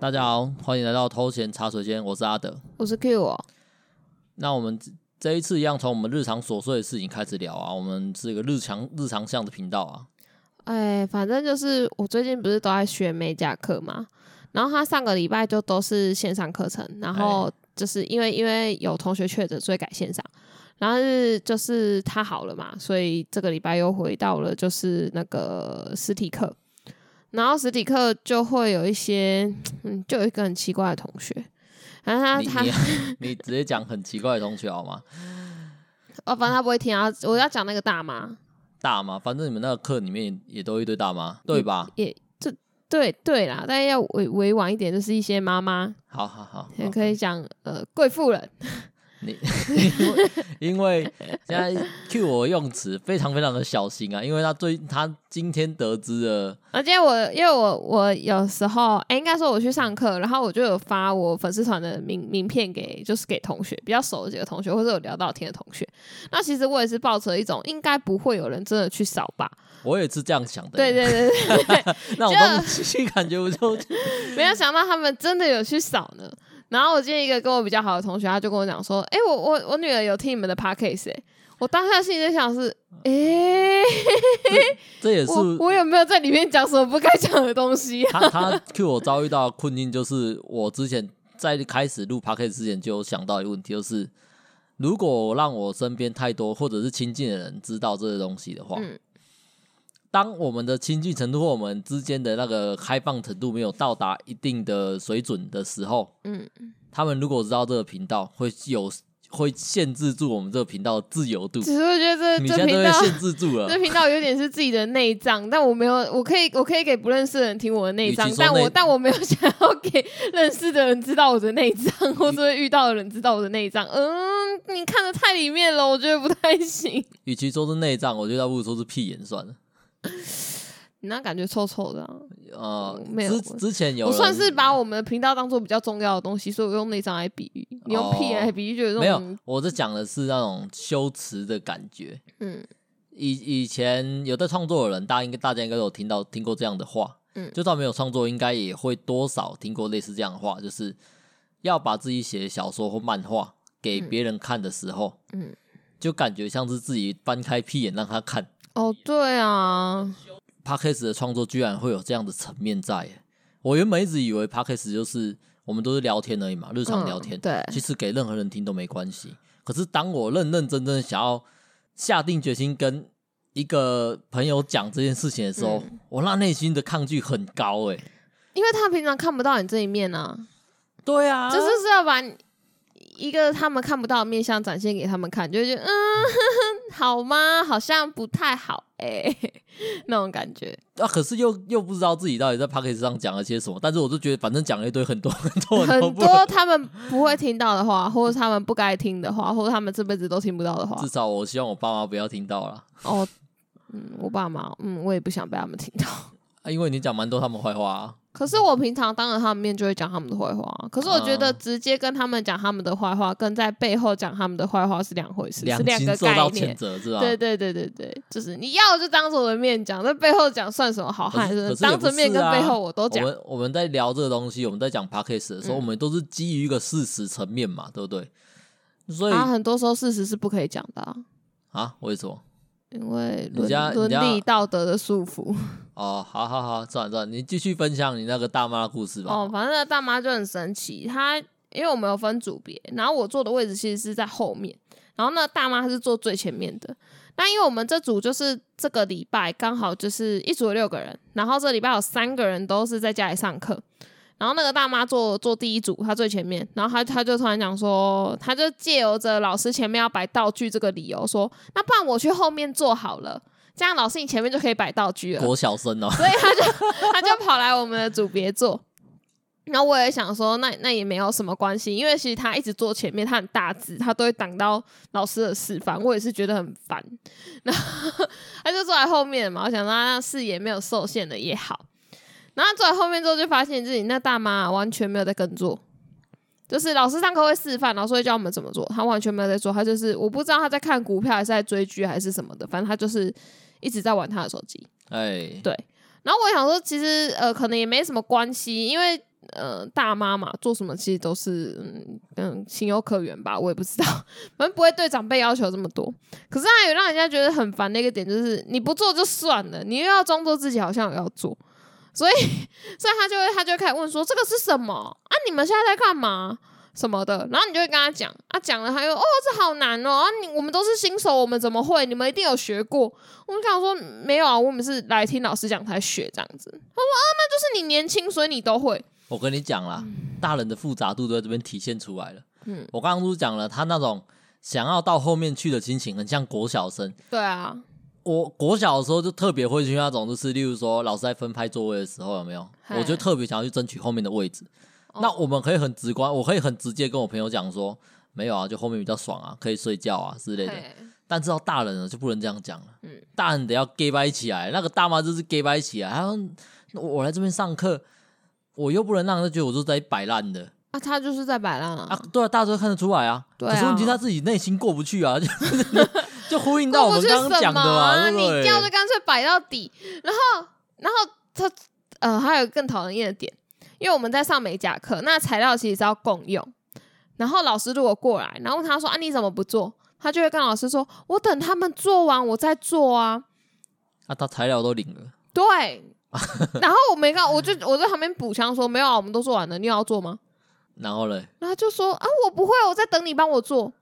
大家好，欢迎来到偷闲茶水间，我是阿德，我是 Q 哦。那我们这一次一样从我们日常琐碎的事情开始聊啊，我们是一个日常日常向的频道啊。哎，反正就是我最近不是都在学美甲课嘛，然后他上个礼拜就都是线上课程，然后就是因为因为有同学确诊，所以改线上，然后是就是他好了嘛，所以这个礼拜又回到了就是那个实体课。然后实体课就会有一些，嗯，就有一个很奇怪的同学，然后他他你，你直接讲很奇怪的同学好吗？哦，反正他不会听啊，我要讲那个大妈，大妈，反正你们那个课里面也都一堆大妈，对吧？也，也这对对啦，但要委委婉一点，就是一些妈妈，好好好，也可以讲呃贵妇人。你因为 因为现在 Q 我用词非常非常的小心啊，因为他最他今天得知了，而且我因为我我有时候哎、欸，应该说我去上课，然后我就有发我粉丝团的名名片给就是给同学比较熟的几个同学，或者有聊到天的同学。那其实我也是抱着一种应该不会有人真的去扫吧，我也是这样想的。对对对对，对，那我东西 感觉我就没有想到他们真的有去扫呢。然后我今天一个跟我比较好的同学，他就跟我讲说：“哎、欸，我我我女儿有听你们的 podcast 哎。”我当下心里在想是：“哎、欸，这也是我，我有没有在里面讲什么不该讲的东西、啊？”他他 Q 我遭遇到的困境就是，我之前在开始录 podcast 之前就有想到一个问题，就是如果让我身边太多或者是亲近的人知道这些东西的话。嗯当我们的亲近程度或我们之间的那个开放程度没有到达一定的水准的时候，嗯，他们如果知道这个频道会有会限制住我们这个频道的自由度。只是我觉得这你现在都被限制住了。这频道有点是自己的内脏，但我没有，我可以我可以给不认识的人听我的内脏，但我但我没有想要给认识的人知道我的内脏，或者会遇到的人知道我的内脏。嗯，你看的太里面了，我觉得不太行。与其说是内脏，我觉得倒不如说是屁眼算了。你 那感觉臭臭的，啊，呃，没有。之之前有，我算是把我们的频道当做比较重要的东西，所以我用那张来比喻。你用屁来比喻，觉得没有。我这讲的是那种羞耻的感觉。嗯，以以前有在创作的人，大家应该大家应该有听到听过这样的话。嗯，就算没有创作，应该也会多少听过类似这样的话，就是要把自己写的小说或漫画给别人看的时候，嗯，就感觉像是自己翻开屁眼让他看。哦，对啊。Podcast 的创作居然会有这样的层面在，我原本一直以为 Podcast 就是我们都是聊天而已嘛，日常聊天。嗯、对，其实给任何人听都没关系。可是当我认认真真想要下定决心跟一个朋友讲这件事情的时候，嗯、我那内心的抗拒很高哎，因为他平常看不到你这一面啊。对啊，就是是要把一个他们看不到的面相展现给他们看，就觉得嗯。好吗？好像不太好哎、欸，那种感觉啊。可是又又不知道自己到底在 Podcast 上讲了些什么。但是我就觉得，反正讲了一堆很多 很多很多，很多他们不会听到的话，或者他们不该听的话，或者他们这辈子都听不到的话。至少我希望我爸妈不要听到了。哦，嗯，我爸妈，嗯，我也不想被他们听到。啊，因为你讲蛮多他们坏话啊。可是我平常当着他们面就会讲他们的坏话。可是我觉得直接跟他们讲他们的坏话，跟在背后讲他们的坏话是两回事，是两个概念。对对对对对，就是你要就当着我的面讲，在背后讲算什么好汉？是当着面跟背后我都讲。我们我们在聊这个东西，我们在讲 podcast 的时候，我们都是基于一个事实层面嘛，对不对？所以很多时候事实是不可以讲的啊？为什么？因为伦伦理道德的束缚。哦，好好好，算了算了，你继续分享你那个大妈的故事吧。哦，反正那大妈就很神奇，她因为我们有分组别，然后我坐的位置其实是在后面，然后那大妈她是坐最前面的。那因为我们这组就是这个礼拜刚好就是一组有六个人，然后这礼拜有三个人都是在家里上课。然后那个大妈坐坐第一组，她最前面。然后她她就突然讲说，她就借由着老师前面要摆道具这个理由说，那不然我去后面坐好了，这样老师你前面就可以摆道具了。国小生哦，所以他就 他就跑来我们的组别坐。然后我也想说，那那也没有什么关系，因为其实他一直坐前面，他很大只，他都会挡到老师的示范。我也是觉得很烦。然后他就坐在后面嘛，我想说他视野没有受限的也好。然后坐在后面之后，就发现自己那大妈完全没有在跟做，就是老师上课会示范，老师会教我们怎么做，他完全没有在做，他就是我不知道他在看股票还是在追剧还是什么的，反正他就是一直在玩他的手机。哎，对。然后我想说，其实呃，可能也没什么关系，因为呃大妈嘛，做什么其实都是嗯嗯情有可原吧，我也不知道，反正不会对长辈要求这么多。可是还有让人家觉得很烦的一个点，就是你不做就算了，你又要装作自己好像有要做，所以 所以他就会他就会开始问说这个是什么啊？你们现在在干嘛？什么的，然后你就会跟他讲，啊，讲了他又哦，这好难哦，啊，你我们都是新手，我们怎么会？你们一定有学过。我们想说没有啊，我们是来听老师讲才学这样子。他说啊，那就是你年轻，所以你都会。我跟你讲啦，嗯、大人的复杂度都在这边体现出来了。嗯，我刚刚不是讲了，他那种想要到后面去的心情，很像国小生。对啊，我国小的时候就特别会去那种，就是例如说老师在分派座位的时候，有没有？嘿我就特别想要去争取后面的位置。那我们可以很直观，我可以很直接跟我朋友讲说，没有啊，就后面比较爽啊，可以睡觉啊之类的。但知道大人了就不能这样讲了，嗯，大人得要 gay 掰起来。那个大妈就是 gay 掰起来，他说我来这边上课，我又不能让人觉得我是在摆烂的。啊，他就是在摆烂啊。啊，对啊，大家都看得出来啊。对啊。可是问题他自己内心过不去啊，就 就呼应到我们刚刚讲的嘛？你掉就干脆摆到底，然后然后他呃还有更讨人厌的点。因为我们在上美甲课，那材料其实是要共用。然后老师如果过来，然后问他说：“啊，你怎么不做？”他就会跟老师说：“我等他们做完，我再做啊。”啊，他材料都领了。对。然后我没看，我就我在旁边补枪说：“没有啊，我们都做完了，你要做吗？”然后嘞，然后就说：“啊，我不会，我在等你帮我做。”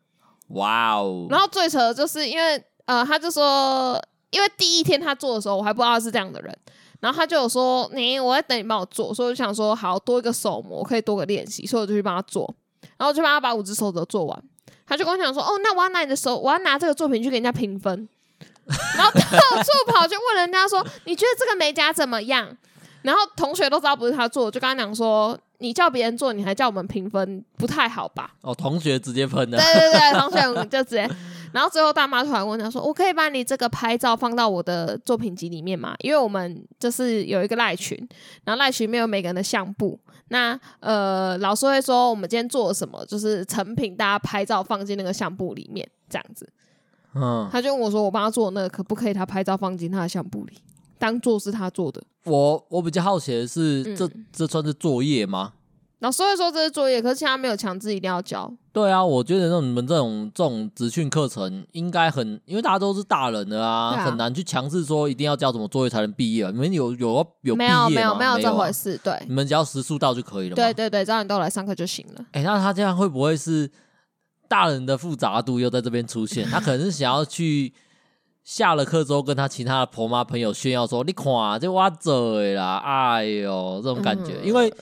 哇哦！然后最扯的就是因为呃，他就说，因为第一天他做的时候，我还不知道他是这样的人。然后他就有说：“你，我在等你帮我做。”所以我就想说：“好，多一个手模可以多个练习。”所以我就去帮他做。然后就帮他把五只手指做完。他就跟我讲说：“哦，那我要拿你的手，我要拿这个作品去给人家评分。”然后 到处跑去问人家说：“你觉得这个美甲怎么样？”然后同学都知道不是他做，就跟他讲说：“你叫别人做，你还叫我们评分，不太好吧？”哦，同学直接喷的。对对对，同学就直接。然后最后大妈突然问他说：“我可以把你这个拍照放到我的作品集里面吗？因为我们就是有一个赖群，然后赖群里面有每个人的相簿。那呃，老师会说我们今天做了什么，就是成品，大家拍照放进那个相簿里面，这样子。嗯，他就问我说：我帮他做那个，可不可以他拍照放进他的相簿里，当做是他做的？我我比较好奇的是，嗯、这这算是作业吗？”那所以说这是作业，可是现在没有强制一定要交。对啊，我觉得那你们这种这种职训课程应该很，因为大家都是大人的啊，啊很难去强制说一定要交什么作业才能毕业。你们有有有毕业吗？没有没有没有这回事，对。你们只要时数到就可以了。对对对，只要你都来上课就行了。哎、欸，那他这样会不会是大人的复杂度又在这边出现？他可能是想要去下了课之后跟他其他的婆妈朋友炫耀说：“你看这我做的啦，哎呦，这种感觉，嗯、因为。”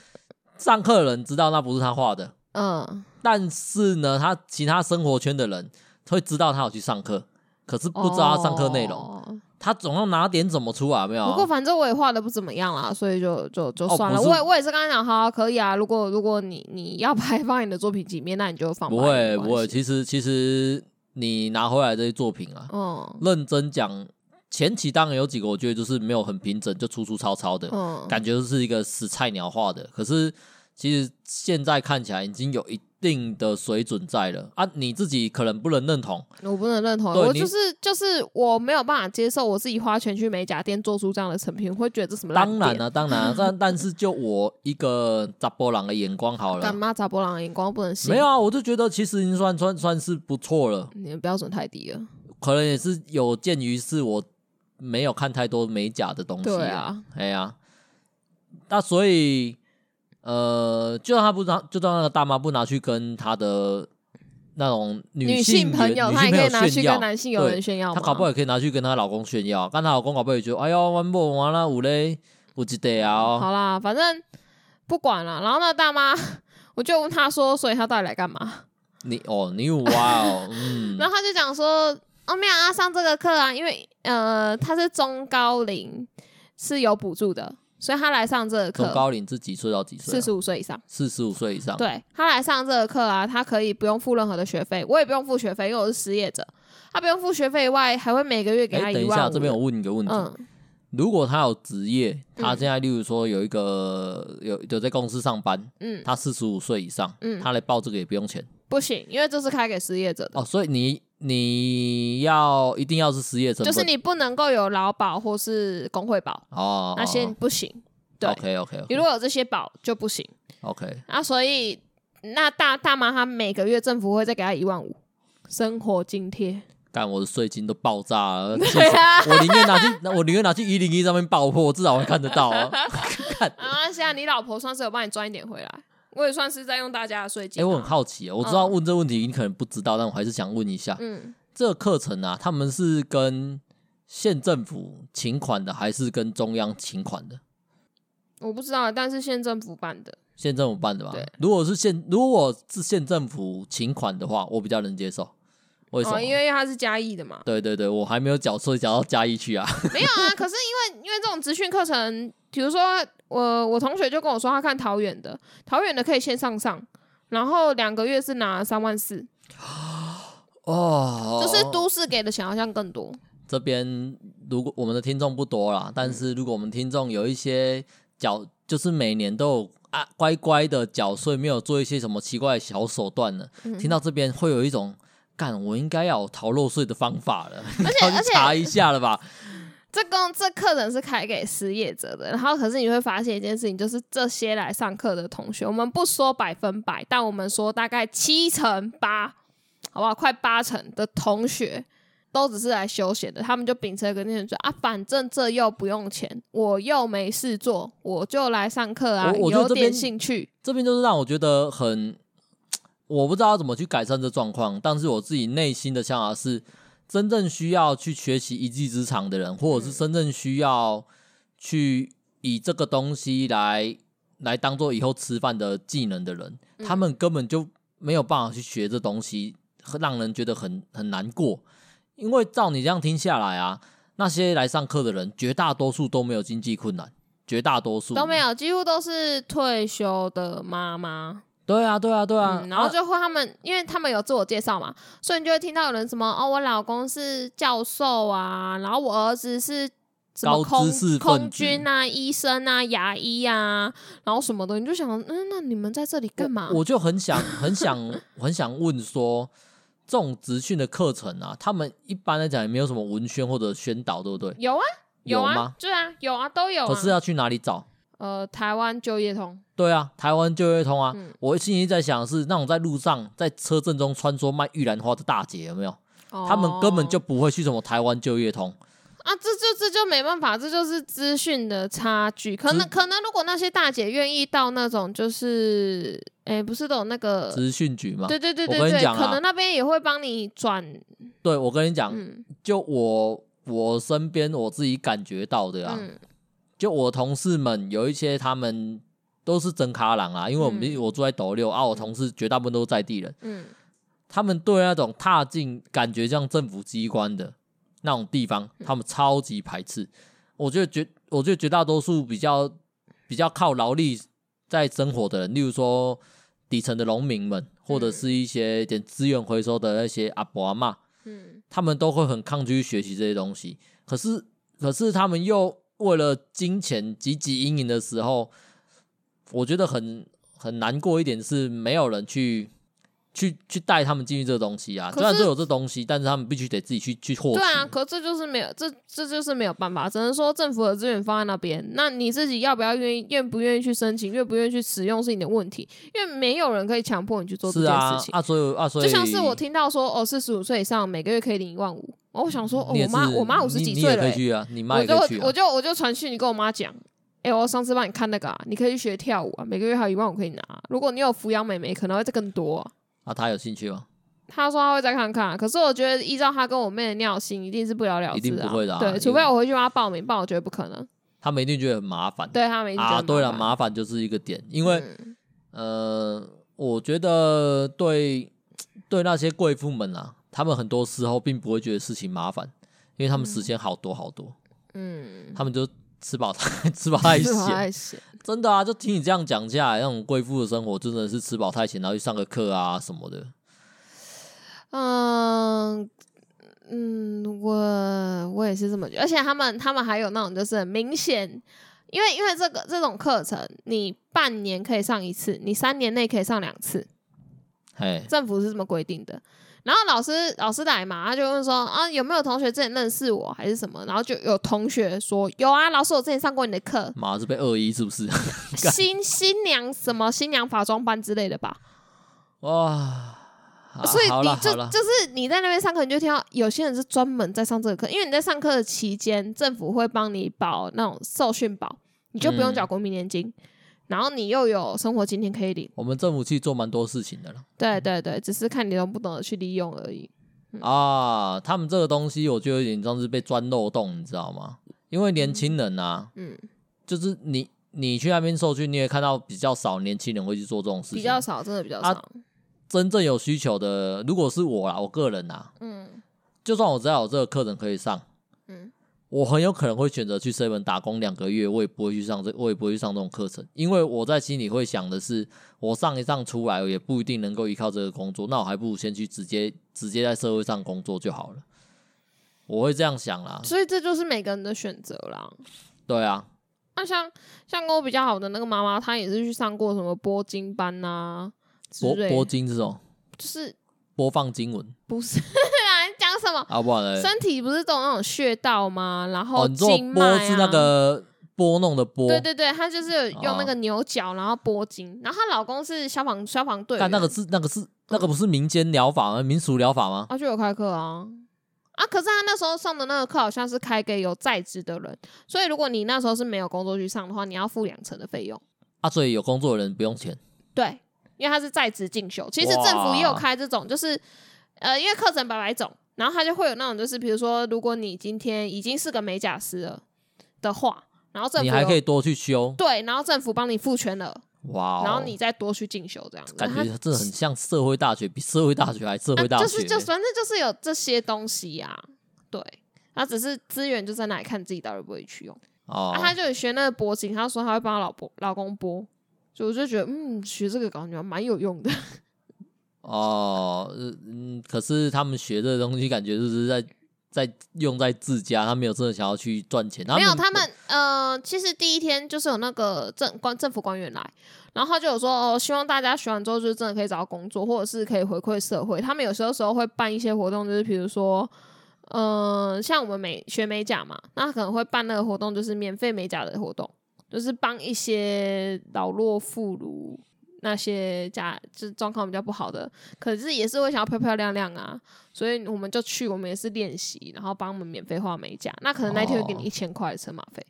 上课的人知道那不是他画的，嗯，但是呢，他其他生活圈的人会知道他有去上课，可是不知道他上课内容，哦、他总要拿点怎么出啊没有？不过反正我也画的不怎么样啦，所以就就就算了。哦、我也我也是跟他讲，好、啊，可以啊。如果如果你你要拍放你的作品几面，那你就放。不会不会，其实其实你拿回来这些作品啊，嗯，认真讲。前期当然有几个，我觉得就是没有很平整，就粗粗糙糙的，嗯、感觉就是一个死菜鸟画的。可是其实现在看起来已经有一定的水准在了啊！你自己可能不能认同，我不能认同，我就是就是我没有办法接受我自己花钱去美甲店做出这样的成品，会觉得这什么？当然了、啊，当然、啊，但 但是就我一个查甫人的眼光好了，干嘛查甫人的眼光不能行？没有啊，我就觉得其实已经算算算是不错了。你的标准太低了，可能也是有鉴于是我。没有看太多美甲的东西，对啊，哎呀，那所以，呃，就让他不拿，就让那个大妈不拿去跟他的那种女性朋友，她也可以拿去跟男性友人炫耀，她搞不好也可以拿去跟她老公炫耀，跟她老公搞不好也觉得，哎呦，完不完了，五嘞，不记得啊。好啦，反正不管了。然后那个大妈，我就问她说，所以她到底来干嘛？你哦，你有哇哦，嗯，然后她就讲说。哦，没有啊，上这个课啊，因为呃，她是中高龄是有补助的，所以他来上这个课。从高龄是几岁到几岁？四十五岁以上。四十五岁以上。对，他来上这个课啊，他可以不用付任何的学费，我也不用付学费，因为我是失业者。他不用付学费以外，还会每个月给他一万五。等一下，这边我问你个问题：嗯、如果他有职业，他现在例如说有一个有有在公司上班，嗯，他四十五岁以上，嗯，他来报这个也不用钱？不行，因为这是开给失业者的。哦，所以你。你要一定要是失业证，就是你不能够有劳保或是工会保哦，那些不行。对，OK OK，, okay 你如果有这些保就不行，OK。那，所以那大大妈她每个月政府会再给她一万五生活津贴。干我的税金都爆炸了，对啊，我宁愿拿去，我宁愿拿去一零一上面爆破，我，至少会看得到啊。看啊，现在你老婆算是有帮你赚一点回来，我也算是在用大家的税金。哎，我很好奇，我知道问这个问题你可能不知道，但我还是想问一下，嗯，这个课程啊，他们是跟县政府请款的，还是跟中央请款的？我不知道，但是县政府办的，县政府办的吧？对，如果是县，如果是县政府请款的话，我比较能接受。为什么？哦，因为他是嘉义的嘛。对对对，我还没有缴税缴到嘉义去啊。没有啊，可是因为因为这种职训课程，比如说我我同学就跟我说，他看桃园的，桃园的可以先上上，然后两个月是拿三万四。哦，就是都市给的钱好像更多。这边如果我们的听众不多啦，但是如果我们听众有一些缴，就是每年都有啊乖乖的缴税，没有做一些什么奇怪的小手段呢，嗯、听到这边会有一种。干，我应该要有逃漏税的方法了，而且 要去查一下了吧？这个这课程是开给失业者的，然后可是你会发现一件事情，就是这些来上课的同学，我们不说百分百，但我们说大概七成八，好不好？快八成的同学都只是来休闲的，他们就秉持一个念头说啊，反正这又不用钱，我又没事做，我就来上课啊，我我有点兴趣。这边就是让我觉得很。我不知道怎么去改善这状况，但是我自己内心的想法是，真正需要去学习一技之长的人，或者是真正需要去以这个东西来来当做以后吃饭的技能的人，他们根本就没有办法去学这东西，让人觉得很很难过。因为照你这样听下来啊，那些来上课的人，绝大多数都没有经济困难，绝大多数都没有，几乎都是退休的妈妈。对啊，对啊，对啊，嗯、然后就会他们，啊、因为他们有自我介绍嘛，所以你就会听到有人什么哦，我老公是教授啊，然后我儿子是什么空空军啊、医生啊、牙医啊，然后什么的，你就想，嗯，那你们在这里干嘛？我，我就很想、很想、很想问说，这种职训的课程啊，他们一般来讲也没有什么文宣或者宣导，对不对？有啊，有啊？对啊，有啊，都有啊。可是要去哪里找？呃，台湾就业通，对啊，台湾就业通啊。嗯、我心里在想的是那种在路上在车阵中穿梭卖玉兰花的大姐有没有？哦、他们根本就不会去什么台湾就业通啊，这就这就没办法，这就是资讯的差距。可能可能如果那些大姐愿意到那种就是，哎、欸，不是都有那个资讯局吗？对对对对对，可能那边也会帮你转。对，我跟你讲，嗯、就我我身边我自己感觉到的啊。嗯就我同事们有一些，他们都是真卡郎啊，因为我们、嗯、我住在斗六啊，我同事绝大部分都是在地人，嗯，他们对那种踏进感觉像政府机关的那种地方，他们超级排斥。嗯、我觉得绝，我觉得绝大多数比较比较靠劳力在生活的人，例如说底层的农民们，或者是一些点资源回收的那些阿伯阿妈，嗯，他们都会很抗拒学习这些东西。可是，可是他们又。为了金钱汲汲营营的时候，我觉得很很难过一点是没有人去去去带他们进去这个东西啊。虽然都有这东西，但是他们必须得自己去去获取。对啊，可这就是没有，这这就是没有办法，只能说政府的资源放在那边，那你自己要不要愿意，愿不愿意去申请，愿不愿意去使用是你的问题，因为没有人可以强迫你去做这件事情。啊，啊，所以啊，所以就像是我听到说，哦，四十五岁以上每个月可以领一万五。我想说，哦、我妈我妈五十几岁了，啊，你妈也可以去啊，我就我就我就传讯你跟我妈讲，哎、欸，我上次帮你看那个啊，你可以去学跳舞啊，每个月还有一万五可以拿。如果你有抚养妹妹，可能会再更多啊。啊，他有兴趣吗？他说他会再看看，可是我觉得依照他跟我妹的尿性，一定是不了了之啊，一定不会的、啊。对，除非我回去帮他报名，不然我觉得不可能。他们一定觉得很麻烦，对他们一定啊，对了，麻烦就是一个点，因为、嗯、呃，我觉得对对那些贵妇们啊，他们很多时候并不会觉得事情麻烦。因为他们时间好多好多，嗯，他们就吃饱太 吃饱太闲，真的啊！就听你这样讲下来，那种贵妇的生活真的是吃饱太闲，然后去上个课啊什么的。嗯嗯，我我也是这么觉得，而且他们他们还有那种就是很明显，因为因为这个这种课程，你半年可以上一次，你三年内可以上两次，嘿，政府是这么规定的。然后老师老师来嘛，他就问说啊，有没有同学之前认识我还是什么？然后就有同学说有啊，老师我之前上过你的课。妈是被恶意是不是？新新娘什么新娘法妆班之类的吧？哇！所以你就就是你在那边上课，你就听到有些人是专门在上这个课，因为你在上课的期间，政府会帮你保那种受训保，你就不用缴国民年金。嗯然后你又有生活津贴可以领，我们政府去做蛮多事情的了。对对对，只是看你懂不懂得去利用而已。嗯、啊，他们这个东西我觉得有点像是被钻漏洞，你知道吗？因为年轻人啊，嗯，就是你你去那边受训，你也看到比较少年轻人会去做这种事情，比较少，真的比较少。啊、真正有需求的，如果是我啦，我个人啊，嗯，就算我知道有这个课程可以上，嗯。我很有可能会选择去 seven 打工两个月，我也不会去上这，我也不会去上这种课程，因为我在心里会想的是，我上一上出来也不一定能够依靠这个工作，那我还不如先去直接直接在社会上工作就好了。我会这样想啦，所以这就是每个人的选择啦。对啊，那像像跟我比较好的那个妈妈，她也是去上过什么播经班啊，播播经这种，就是播放经文，不是。讲什么？啊，不然身体不是都有那种穴道吗？然后经脉、啊哦、是那个拨弄的拨。对对对，她就是有用那个牛角，然后拨筋。然后她老公是消防消防队。但那个是那个是那个不是民间疗法吗？民俗疗法吗？啊，就有开课啊啊！可是他那时候上的那个课好像是开给有在职的人，所以如果你那时候是没有工作去上的话，你要付两成的费用。啊，所以有工作的人不用钱。对，因为他是在职进修。其实政府也有开这种，就是呃，因为课程百百种。然后他就会有那种，就是比如说，如果你今天已经是个美甲师了的话，然后政府你还可以多去修，对，然后政府帮你付全了，哇然后你再多去进修，这样子感觉这很像社会大学，比社会大学还社会大学，啊，就是就反正就是有这些东西呀，啊，对，他只是资源就在那里，看自己到底会不会去用。哦，啊，他就学那个拨经，他说他会帮他老婆老公拨，所以我就觉得嗯，学这个感觉蛮有用的。哦，嗯，可是他们学这个东西，感觉就是在在用在自家，他没有真的想要去赚钱。没有，他们呃，其实第一天就是有那个政官政府官员来，然后他就有说哦，希望大家学完之后就真的可以找到工作，或者是可以回馈社会。他们有时候时候会办一些活动，就是比如说，嗯、呃，像我们美学美甲嘛，那可能会办那个活动，就是免费美甲的活动，就是帮一些老弱妇孺。那些家就是状况比较不好的，可是也是会想要漂漂亮亮啊，所以我们就去，我们也是练习，然后帮我们免费画美甲。那可能那天会给你一千块的车马费。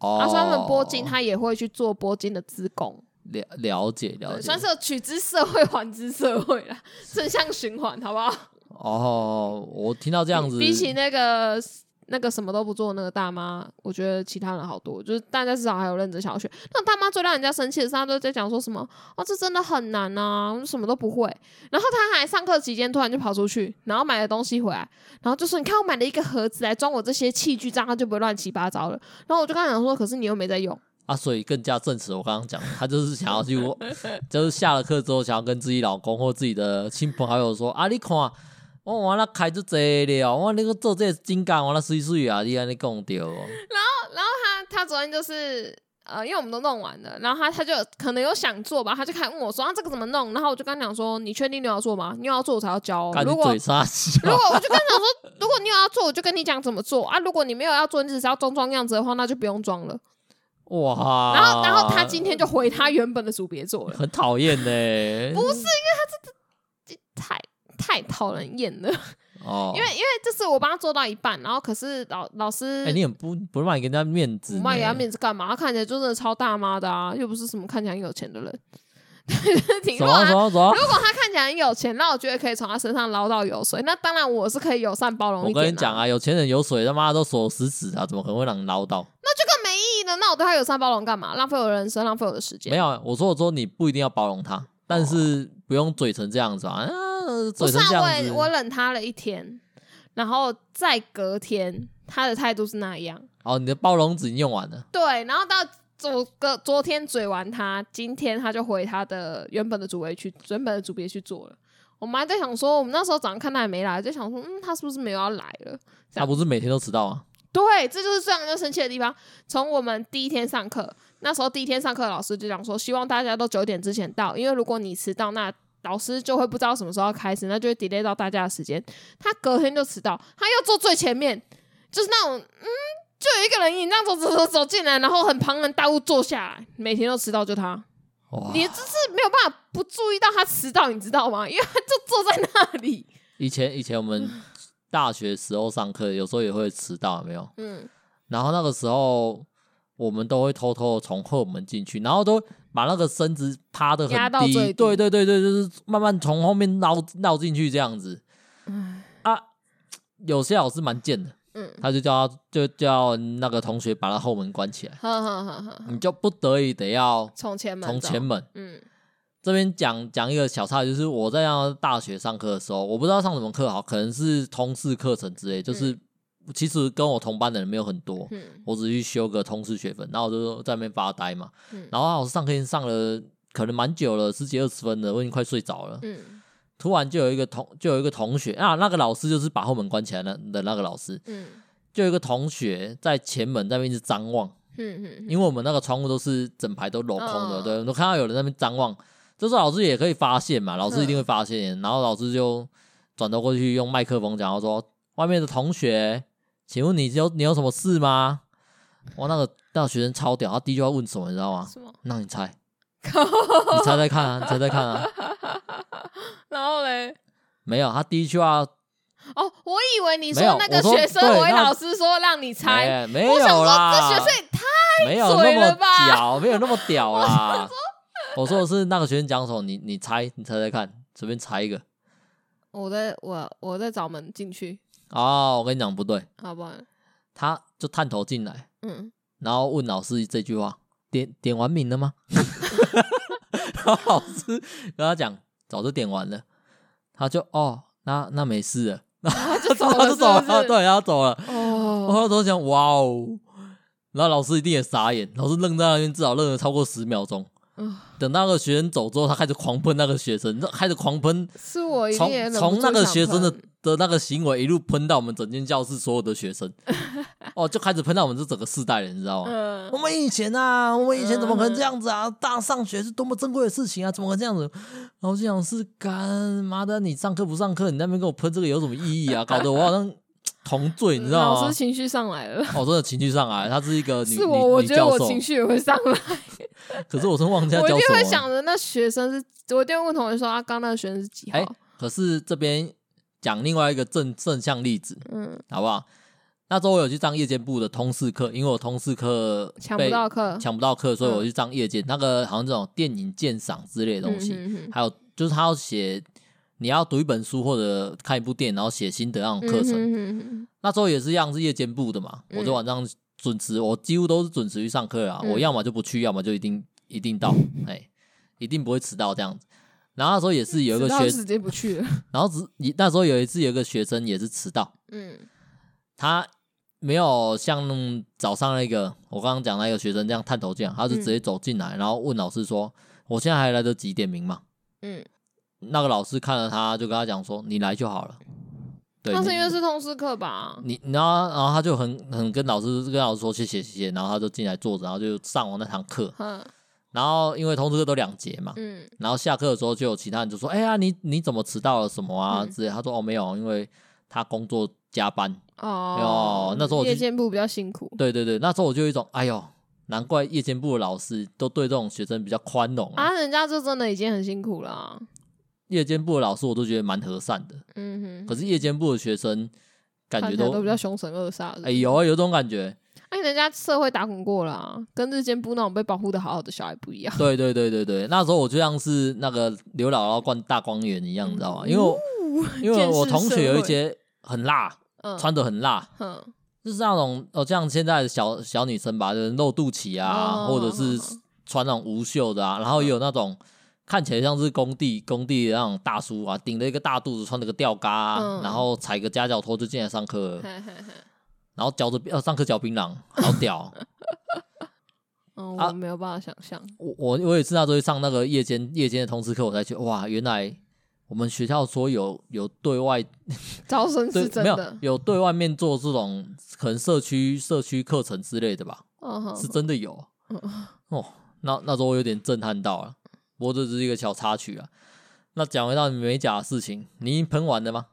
哦，他说他们拨金，他也会去做拨金的志工。了了解了解，算是取之社会，还之社会啦，正向循环，好不好？哦，我听到这样子，比起那个。那个什么都不做那个大妈，我觉得其他人好多，就是大家至少还有认真想要学。那大妈最让人家生气的是，她都在讲说什么哦，这真的很难啊，我什么都不会。然后她还上课期间突然就跑出去，然后买了东西回来，然后就说：“你看我买了一个盒子来装我这些器具，这样就不会乱七八糟了。”然后我就跟他讲说：“可是你又没在用啊，所以更加证实我刚刚讲，她就是想要去，就是下了课之后想要跟自己老公或自己的亲朋好友说啊，你看。”我完了开就这了，我那个做这金刚完了水水啊，你安尼讲掉。然后，然后他他昨天就是呃，因为我们都弄完了，然后他他就可能有想做吧，他就开始问我说啊，这个怎么弄？然后我就跟他讲说，你确定你要做吗？你要做我才要教哦。如果如果我就跟他讲说，如果你有要做，我就跟你讲怎么做啊。如果你没有要做，你只是要装装样子的话，那就不用装了。哇！然后然后他今天就回他原本的组别做了，很讨厌呢。不是因为他这这太。太讨人厌了哦，因为因为这是我帮他做到一半，然后可是老老师，哎、欸，你很不不是卖给人家面子，卖给他面子干嘛？他看起来就是超大妈的啊，又不是什么看起来很有钱的人。挺如果他如果他看起来很有钱，那我觉得可以从他身上捞到油水。那当然我是可以友善包容一点、啊。我跟你讲啊，有钱人有水他妈都锁死死啊，怎么可能会让你捞到？那就更没意义了。那我对他友善包容干嘛？浪费我的人生，浪费我的时间。没有，我说我说你不一定要包容他，但是不用嘴成这样子啊。不是啊，我我忍他了一天，然后再隔天，他的态度是那样。哦，你的包容纸已经用完了。对，然后到昨个昨天嘴完他，今天他就回他的原本的组位去，原本的组别去做了。我们还在想说，我们那时候早上看他还没来，就想说，嗯，他是不是没有要来了？他不是每天都迟到啊？对，这就是最让人生气的地方。从我们第一天上课，那时候第一天上课，老师就讲说，希望大家都九点之前到，因为如果你迟到，那老师就会不知道什么时候要开始，那就会 delay 到大家的时间。他隔天就迟到，他又坐最前面，就是那种嗯，就有一个人影这样走走走走进来，然后很庞然大物坐下来，每天都迟到，就他。哇你就是没有办法不注意到他迟到，你知道吗？因为他就坐在那里。以前以前我们大学时候上课，有时候也会迟到，有没有？嗯。然后那个时候，我们都会偷偷从后门进去，然后都把那个身子趴得很低，低对对对对，就是慢慢从后面绕绕进去这样子。啊，有些老师蛮贱的。嗯，他就叫他，就叫那个同学把他后门关起来。呵呵呵呵，你就不得已得要从前门，从前门。嗯，这边讲讲一个小插曲，就是我在那大学上课的时候，我不知道上什么课好，可能是通识课程之类，就是其实跟我同班的人没有很多，嗯，我只去修个通识学分，然后我就在那边发呆嘛。嗯，然后老师上课已经上了可能蛮久了，十几二十分了，我已经快睡着了。嗯。突然就有一个同就有一个同学啊，那个老师就是把后门关起来的的那个老师，嗯，就有一个同学在前门那边一直张望，嗯嗯，因为我们那个窗户都是整排都镂空的，对，都看到有人在那边张望，这时候老师也可以发现嘛，老师一定会发现，然后老师就转头过去用麦克风讲，说外面的同学，请问你有你有什么事吗？哇，那个那个学生超屌，他第一句话问什么你知道吗？什么？让你猜。你猜猜看啊，你猜猜看啊。然后嘞，没有，他第一句话哦，我以为你说那个学生为老师说让你猜，没有啦，这学生也太没有那么屌，没有那么屌啦。我说的是那个学生讲什么，你你猜，你猜猜看，随便猜一个。我在我我在找门进去。哦，我跟你讲不对，好不好？他就探头进来，嗯，然后问老师这句话。点点完名了吗？然后老师跟他讲，早就点完了。他就哦，那那没事了，然后就走了，走了，对，他走了。哦，然后都想哇哦，然后老师一定也傻眼，老师愣在那边，至少愣了超过十秒钟。等那个学生走之后，他开始狂喷那个学生，开始狂喷。是我从从那个学生的的那个行为一路喷到我们整间教室所有的学生，哦，就开始喷到我们这整个世代人，你知道吗？嗯、我们以前啊，我们以前怎么可能这样子啊？大上学是多么珍贵的事情啊，怎么可能这样子？然后就想是干妈的，你上课不上课，你那边给我喷这个有什么意义啊？搞得我好像。同罪，你知道吗？老师情绪上来了。哦，真的情绪上来了。她是一个女，是我，我觉得我情绪也会上来。可是我真忘记他叫什么。我一定会想着那学生是，我一定会问同学说，啊，刚那个学生是几号？欸，可是这边讲另外一个正正向例子，嗯，好不好？那时候我有去上夜间部的通识课，因为我通识课抢不到课，抢不到课，所以我去上夜间。嗯，那个好像这种电影鉴赏之类的东西，嗯，哼哼还有就是他要写。你要读一本书或者看一部电影，然后写心得那种课程，嗯、哼哼那时候也是一样，是夜间部的嘛。嗯、我就晚上准时，我几乎都是准时去上课啊。嗯、我要么就不去，要么就一定一定到，哎、嗯，一定不会迟到这样子。然后那时候也是有一个学生直接不去了。然后只你那时候有一次有一个学生也是迟到，嗯，他没有像早上那个我刚刚讲那个学生这样探头这样，他是直接走进来，然后问老师说：“我现在还来得及点名吗？”嗯。那个老师看了他，就跟他讲说：“你来就好了。”对，那是因为是通识课吧？你然后然后他就很很跟老师跟老师说谢谢谢谢，然后他就进来坐着，然后就上完那堂课。嗯。然后因为通识课都两节嘛，嗯。然后下课的时候就有其他人就说：“哎呀，你你怎么迟到了什么啊？”之类。他说：“哦，没有，因为他工作加班。”哦。那时候我夜间部比较辛苦。对对对，那时候我就有一种哎呦，难怪夜间部的老师都对这种学生比较宽容啊。人家就真的已经很辛苦了。夜间部的老师我都觉得蛮和善的，嗯哼。可是夜间部的学生感觉都都比较凶神恶煞的。哎，有啊，有这种感觉。哎，人家社会打滚过了，跟日间部那种被保护的好好的小孩不一样。对对对对对，那时候我就像是那个刘姥姥灌大观园一样，你知道吗？因为我因为我同学有一些很辣，穿的很辣，就是那种哦，像现在的小小女生吧，就是露肚脐啊，或者是穿那种无袖的啊，然后也有那种。看起来像是工地工地的那种大叔啊，顶着一个大肚子，穿着个吊嘎，啊，嗯、然后踩个夹脚拖就进来上课，嘿嘿嘿然后嚼着呃上课嚼槟榔，好屌！嗯，我没有办法想象。啊、我我我也是那时候上那个夜间夜间的通识课，我才觉得哇，原来我们学校说有有对外 招生是真的，没有有对外面做这种可能社区社区课程之类的吧？哦、是真的有。哦，那那时候我有点震撼到了。不过这只是一个小插曲啊，那讲回到你美甲的事情，你已经喷完了吗？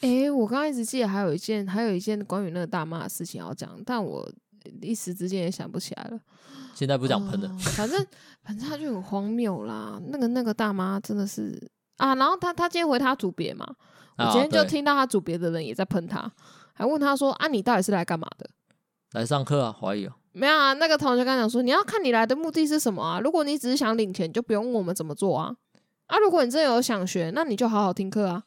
哎、欸，我刚刚一直记得还有一件，还有一件关于那个大妈的事情要讲，但我一时之间也想不起来了。现在不讲喷了，呃、反正反正他就很荒谬啦。那个那个大妈真的是啊，然后他他今天回他组别嘛，我今天就听到他组别的人也在喷他，还问他说啊，你到底是来干嘛的？来上课啊？怀疑啊？没有啊，那个同学刚讲说，你要看你来的目的是什么啊？如果你只是想领钱，就不用问我们怎么做啊。啊，如果你真的有想学，那你就好好听课啊。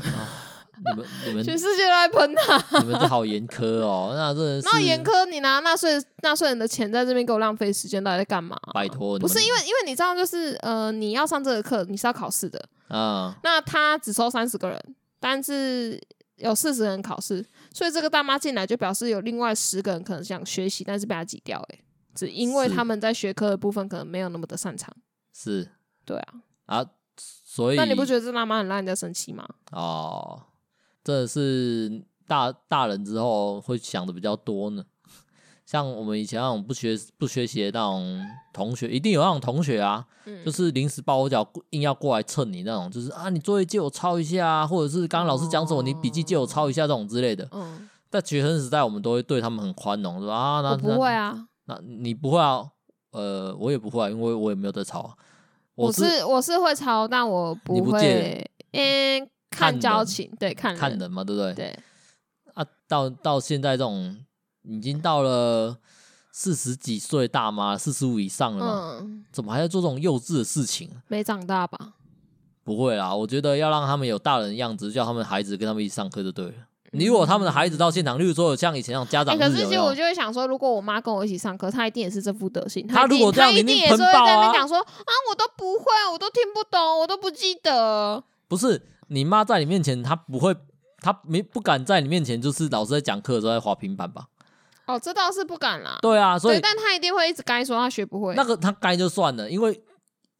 啊你们你们 全世界都在喷他，你们这好严苛哦，那真的是。那严苛，你拿纳税纳税人的钱在这边给我浪费时间，到底在干嘛？拜托，不是因为因为你知道，就是呃，你要上这个课，你是要考试的啊。那他只收三十个人，但是有四十人考试，所以这个大妈进来就表示有另外十个人可能想学习，但是被她挤掉。诶，只因为他们在学科的部分可能没有那么的擅长。是，对啊，啊，所以那你不觉得这大妈很让人家生气吗？哦。真的是大大人之后会想的比较多呢，像我们以前那种不学不学习的那种同学，一定有那种同学啊，嗯、就是临时抱佛脚硬要过来蹭你那种，就是啊，你作业借我抄一下啊，或者是刚刚老师讲什么，哦、你笔记借我抄一下这种之类的。嗯，在学生时代，我们都会对他们很宽容，是吧？啊，那我不会啊，那，你不会啊？呃，我也不会啊，因为我也没有在抄。我是我是，会抄，但我不会。你不借？嗯。看交情，人对，看人看人嘛，对不对？对啊，到到现在这种已经到了四十几岁大妈，四十五以上了嘛，嗯、怎么还在做这种幼稚的事情？没长大吧？不会啦，我觉得要让他们有大人的样子，叫他们孩子跟他们一起上课就对了。你如果他们的孩子到现场，例如说有像以前那种家长、欸，可是其实我就会想说，如果我妈跟我一起上课，她一定也是这副德行。她如果这样，一定也是会在那边讲说啊，我都不会，我都听不懂，我都不记得。不是。你妈在你面前，她不会，她没不敢在你面前，就是老师在讲课的时候在滑平板吧？哦，这倒是不敢啦。对啊，所以，但他一定会一直该说他学不会。那个他该就算了，因为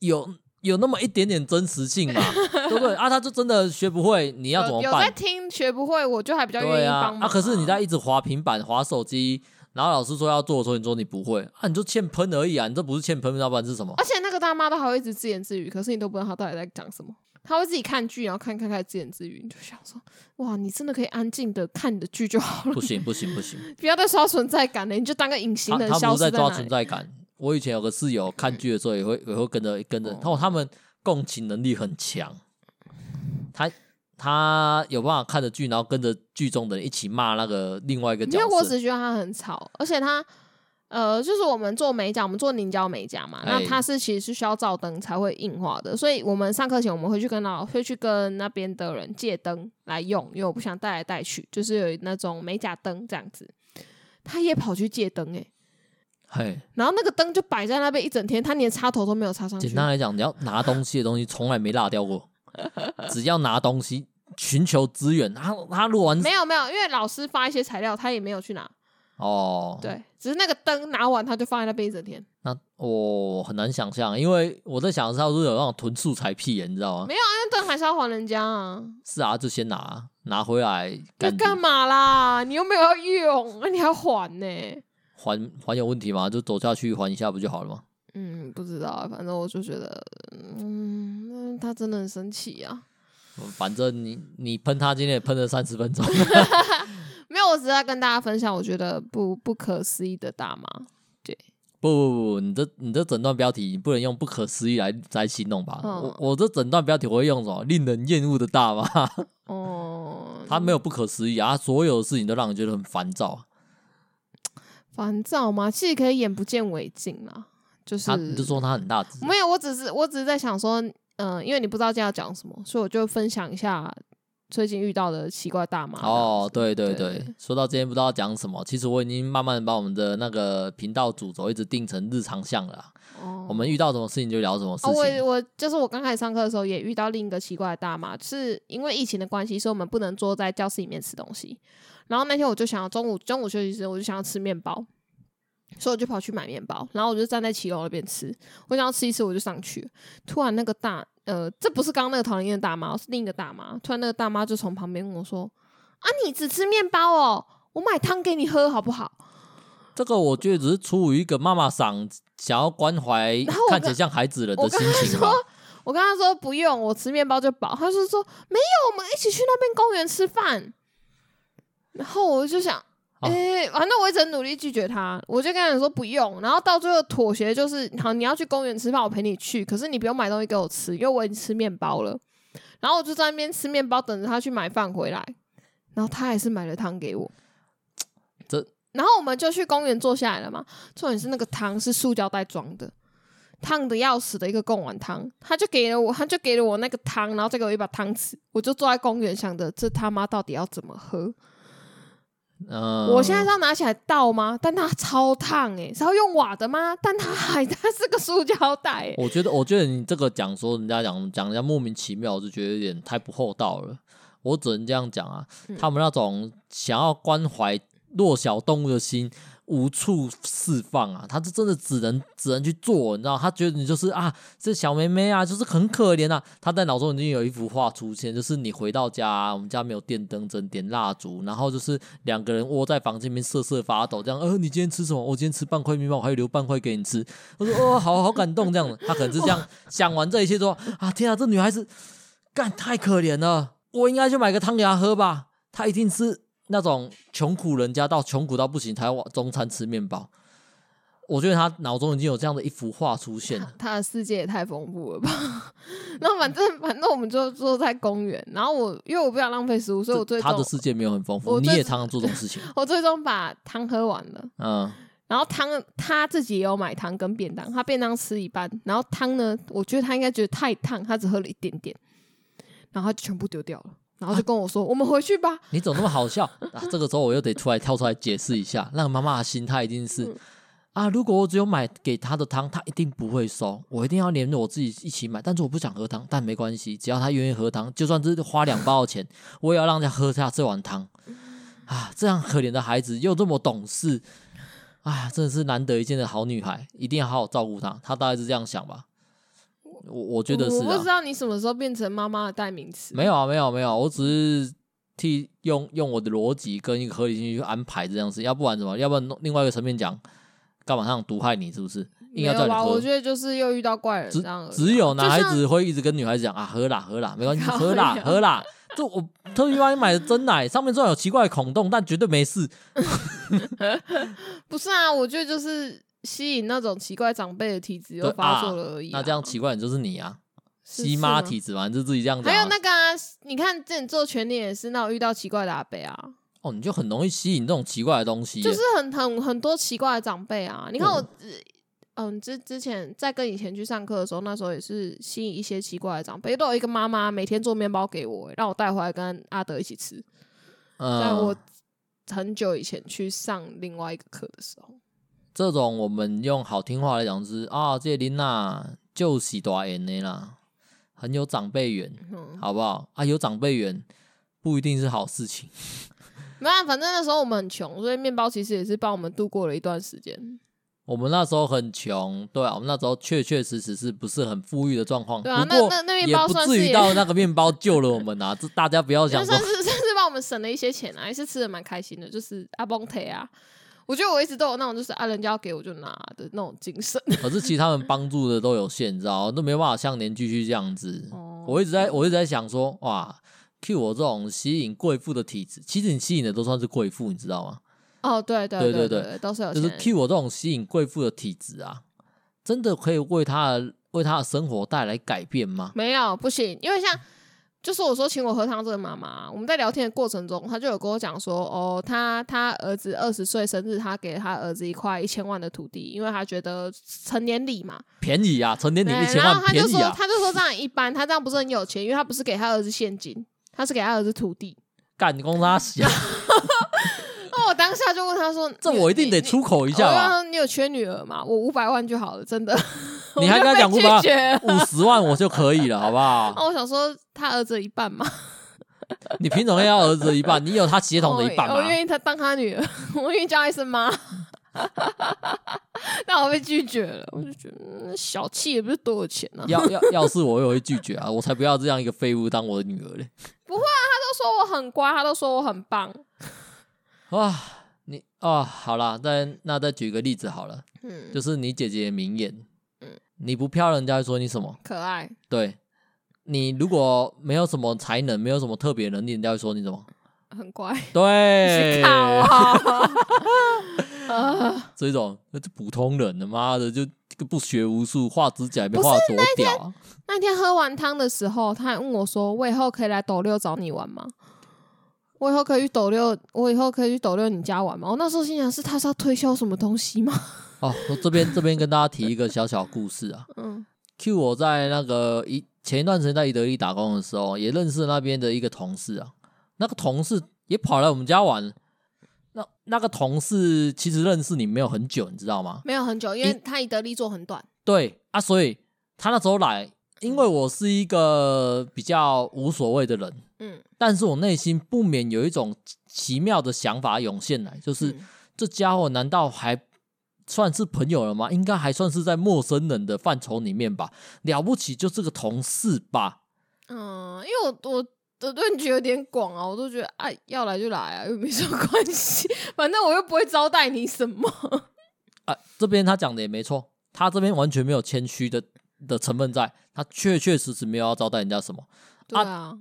有有那么一点点真实性嘛，对不对？啊，他就真的学不会，你要怎么办？有，有在听学不会，我就还比较愿意帮忙啊。啊，可是你在一直滑平板、滑手机，然后老师说要做的时候，你说你不会啊，你就欠喷而已啊，你这不是欠喷，要不然是什么？而且那个大妈都还会一直自言自语，可是你都不知道她到底在讲什么。他会自己看剧，然后看看看自言自语，你就想说：哇，你真的可以安静的看你的剧就好了。不行不行不行，不要再刷存在感了，你就当个隐形人消失在。他不是在抓存在感。我以前有个室友看剧的时候也会也会跟着跟着，然后他们共情能力很强，他他有办法看着剧，然后跟着剧中的人一起骂那个另外一个角色。因为我只觉得他很吵，而且他。呃，就是我们做美甲，我们做凝胶美甲嘛，欸、那它是其实是需要照灯才会硬化的，所以我们上课前我们会去跟老会去跟那边的人借灯来用，因为我不想带来带去，就是有那种美甲灯这样子。他也跑去借灯哎、欸，嘿，然后那个灯就摆在那边一整天，他连插头都没有插上去。简单来讲，你要拿东西的东西从来没落掉过，只要拿东西寻求资源，他他录完没有没有，因为老师发一些材料，他也没有去拿。哦，对，只是那个灯拿完，他就放在那边一整天。那我很难想象，因为我在想的是，他是有那种囤素材癖，你知道吗？没有啊，那灯还是要还人家啊。是啊，就先拿拿回来。那干嘛啦？你又没有要用，那你还还呢？还还有问题吗？就走下去还一下不就好了吗？嗯，不知道，反正我就觉得，嗯，他真的很生气啊。反正你你喷他，今天也喷了三十分钟。没有，我只是在跟大家分享，我觉得不不可思议的大妈。对，不不不，你这你这整段标题你不能用不可思议来来形容吧？嗯、我我这整段标题我会用什么？令人厌恶的大妈。哦，他没有不可思议啊，他所有的事情都让人觉得很烦躁。烦躁吗？其实可以眼不见为净啊，就是你就说他很大。没有，我只是我只是在想说，嗯、呃，因为你不知道今天要讲什么，所以我就分享一下。最近遇到的奇怪大妈哦，对对对，对说到今天不知道讲什么，其实我已经慢慢把我们的那个频道主轴一直定成日常向了。哦，我们遇到什么事情就聊什么事情。哦、我我就是我刚开始上课的时候也遇到另一个奇怪的大妈，是因为疫情的关系，所以我们不能坐在教室里面吃东西。然后那天我就想要中午中午休息时，我就想要吃面包，所以我就跑去买面包，然后我就站在骑楼那边吃。我想要吃一次，我就上去，突然那个大。呃，这不是刚刚那个讨人厌的大妈，是另一个大妈。突然，那个大妈就从旁边问我说：“啊，你只吃面包哦？我买汤给你喝好不好？”这个我觉得只是出于一个妈妈桑想要关怀看起来像孩子了的心情吧。我跟他说不用，我吃面包就饱。他就说没有，我们一起去那边公园吃饭。然后我就想，哎、欸，反正我一直努力拒绝他，我就跟他说不用。然后到最后妥协就是，好，你要去公园吃饭，我陪你去。可是你不用买东西给我吃，因为我已经吃面包了。然后我就在那边吃面包，等着他去买饭回来。然后他还是买了汤给我。这，然后我们就去公园坐下来了嘛。重点是那个汤是塑胶袋装的。烫的要死的一个贡丸汤，他就给了我，他就给了我那个汤，然后再给我一把汤匙，我就坐在公园想着，这他妈到底要怎么喝？嗯，我现在是要拿起来倒吗？但它超烫哎，是要用瓦的吗？但它还它是个塑胶袋。我觉得，我觉得你这个讲说人家讲讲人家莫名其妙，我就觉得有点太不厚道了。我只能这样讲啊，嗯、他们那种想要关怀弱小动物的心。无处释放啊！他是真的只能只能去做，你知道？他觉得你就是啊，这小妹妹啊，就是很可怜啊。他在脑中已经有一幅画出现，就是你回到家，我们家没有电灯，只能点蜡烛，然后就是两个人窝在房间里面瑟瑟发抖，这样。呃，你今天吃什么？我今天吃半块面包，我还有留半块给你吃。我说哦，好好感动这样。他可能是这样想完这一切之后啊，天啊，这女孩子干太可怜了，我应该去买个汤给她喝吧。她一定是。那种穷苦人家到穷苦到不行，才往中餐吃面包。我觉得他脑中已经有这样的一幅画出现了。他的世界也太丰富了吧？那反正反正我们就坐在公园，然后我因为我不想浪费食物，所以我最终他的世界没有很丰富。你也常常做这种事情。我最终把汤喝完了。嗯。然后汤他自己也有买汤跟便当，他便当吃一半，然后汤呢，我觉得他应该觉得太烫，他只喝了一点点，然后他就全部丢掉了。然后就跟我说：“啊、我们回去吧。”你怎么那么好笑 啊？这个时候我又得出来跳出来解释一下，那个妈妈的心态一定是、嗯、啊，如果我只有买给他的汤，他一定不会收，我一定要连着我自己一起买。但是我不想喝汤，但没关系，只要他愿意喝汤，就算是花两包的钱，我也要让他喝下这碗汤。啊，这样可怜的孩子又这么懂事，啊，真的是难得一见的好女孩，一定要好好照顾她。她大概是这样想吧。我我觉得是、啊，我不知道你什么时候变成妈妈的代名词。没有啊，没有没有，我只是替用用我的逻辑跟一个合理性去安排这样子，要不然怎么？要不然另外一个层面讲，干嘛想毒害你？是不是？应该叫你喝。我觉得就是又遇到怪人这样只。只有男孩子会一直跟女孩子讲啊，喝啦喝啦，没关系，喝啦喝啦。就我特意帮你买的真奶，上面虽然有奇怪的孔洞，但绝对没事。不是啊，我觉得就是。吸引那种奇怪长辈的体质又发作了而已、啊啊。那这样奇怪的就是你啊，吸妈体质嘛，你就自己这样讲。还有那个啊，你看之前做全脸也是那种遇到奇怪的阿伯啊。哦，你就很容易吸引这种奇怪的东西。就是很很很多奇怪的长辈啊。你看我，嗯，之、呃、之前在跟以前去上课的时候，那时候也是吸引一些奇怪的长辈。都有一个妈妈每天做面包给我，让我带回来跟阿德一起吃。嗯、在我很久以前去上另外一个课的时候。这种我们用好听话来讲是啊，这琳娜就是大眼的啦，很有长辈缘，嗯、好不好？啊，有长辈缘不一定是好事情。没有，反正那时候我们很穷，所以面包其实也是帮我们度过了一段时间。我们那时候很穷，对啊，我们那时候确确实实是不是很富裕的状况。对啊，那那那面包也不至于到那个面包救了我们啊！这 大家不要想说，算是算是帮我们省了一些钱啊，还是吃的蛮开心的，就是阿崩腿啊。我觉得我一直都有那种就是啊，人家要给我就拿的那种精神。可是其实他们帮助的都有限，你知道都没办法像连继续这样子。哦、我一直在我一直在想说，哇，Q 我这种吸引贵妇的体质，其实你吸引的都算是贵妇，你知道吗？哦，对对对对对，对都是有。就是 Q 我这种吸引贵妇的体质啊，真的可以为他的为他的生活带来改变吗？没有，不行，因为像。就是我说请我喝汤这个妈妈，我们在聊天的过程中，她就有跟我讲说，哦，她她儿子二十岁生日，她给她儿子一块一千万的土地，因为她觉得成年礼嘛，便宜啊，成年礼一千万便宜啊。他就说这样一般，他这样不是很有钱，因为他不是给他儿子现金，他是给他儿子土地。干公他小。那我当下就问他说，这我一定得出口一下吧？你有缺女儿吗？我五百万就好了，真的。你还跟他讲五百五十万我就可以了，好不好？那我想说他儿子一半嘛。你凭什么要儿子一半？你有他血统的一半吗？我愿意他当他女儿，我愿意叫一声妈。但我被拒绝了，我就觉得小气也不是多有钱、啊。要要要是我，也会拒绝啊！我才不要这样一个废物当我的女儿嘞！不会啊，他都说我很乖，他都说我很棒。哇，你哦，好啦，再那再举个例子好了，嗯，就是你姐姐的名言。你不漂亮，人家会说你什么？可爱。对，你如果没有什么才能，没有什么特别能力，人家会说你什么？很乖。对。靠啊！这种那是普通人，他妈的就不学无术，画指甲也没画多屌啊。那天喝完汤的时候，他还问我说：“我以后可以来斗六找你玩吗？我以后可以去斗六，我以后可以去斗六你家玩吗？”我那时候心想：是他是要推销什么东西吗？哦，我这边这边跟大家提一个小小故事啊。嗯，Q 我在那个一前一段时间在宜德利打工的时候，也认识那边的一个同事啊。那个同事也跑来我们家玩。那那个同事其实认识你没有很久，你知道吗？没有很久，因为他宜德利做很短。对啊，所以他那时候来。因为我是一个比较无所谓的人，嗯，但是我内心不免有一种奇妙的想法涌现来，就是、嗯、这家伙难道还算是朋友了吗？应该还算是在陌生人的范畴里面吧？了不起就是个同事吧？嗯，因为我我的论据有点广啊，我都觉得哎、啊，要来就来啊，又没什么关系，反正我又不会招待你什么。啊，这边他讲的也没错，他这边完全没有谦虚的。的成分在，他确确实实没有要招待人家什么。对啊，啊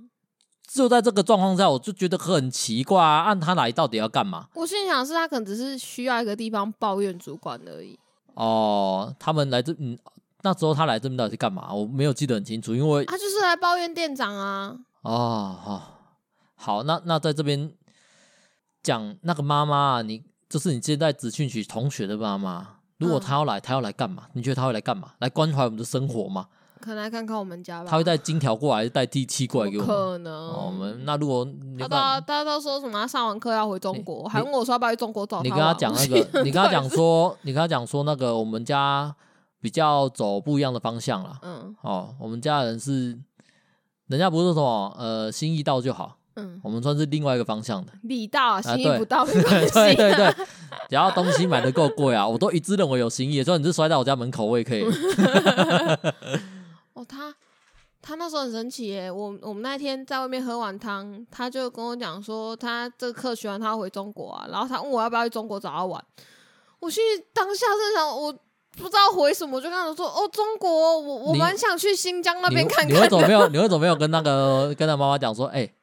就在这个状况下，我就觉得很奇怪啊！按他来到底要干嘛？我心想是他可能只是需要一个地方抱怨主管而已。哦，他们来这，嗯，那时候他来这边到底是干嘛？我没有记得很清楚，因为他就是来抱怨店长啊。哦，好，好，那那在这边讲那个妈妈，你就是你现在职训局同学的妈妈。如果他要来，他要来干嘛？你觉得他会来干嘛？来关怀我们的生活吗？可能来看看我们家吧。他会带金条过来，还是带地契过来给我们？可能。我们那如果他大家都说什么？他上完课要回中国，还问我说要不要去中国找他。你跟他讲那个，你跟他讲说，你跟他讲说那个，我们家比较走不一样的方向了。嗯。哦，我们家人是，人家不是说什么呃，心意到就好。嗯，我们算是另外一个方向的，礼到心意不到，对 对对对，只要东西买的够贵啊，我都一致认为有心意，就算你是摔在我家门口，我也可以。哦，他他那时候很神奇耶，我我们那天在外面喝完汤，他就跟我讲说，他这个课学完他要回中国啊，然后他问我要不要去中国找他玩，我去当下正想我不知道回什么，我就跟他说哦，中国，我我蛮想去新疆那边看看。你会怎么没有？你会怎么没有跟那个跟他妈妈讲说，哎、欸？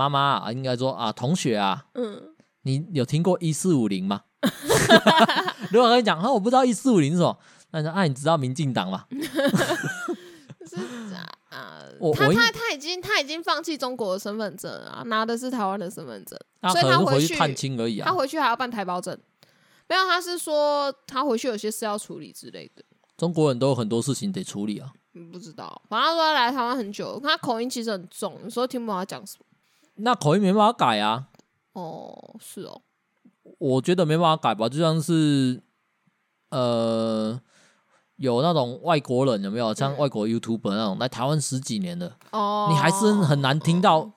妈妈啊，应该说啊，同学啊，嗯，你有听过一四五零吗？如果跟你讲，啊，我不知道一四五零是什么，那你说啊，你知道民进党吗？是啊，我他他他已经他已经放弃中国的身份证啊，拿的是台湾的身份证，所以他回去探亲而已啊，他回去还要办台胞证，没有，他是说他回去有些事要处理之类的。中国人都有很多事情得处理啊，不知道，反正他说他来台湾很久，他口音其实很重，有时候听不懂他讲什么。那口音没办法改啊！哦，是哦，我觉得没办法改吧，就像是呃，有那种外国人有没有？像外国 YouTuber 那种来台湾十几年的哦，你还是很难听到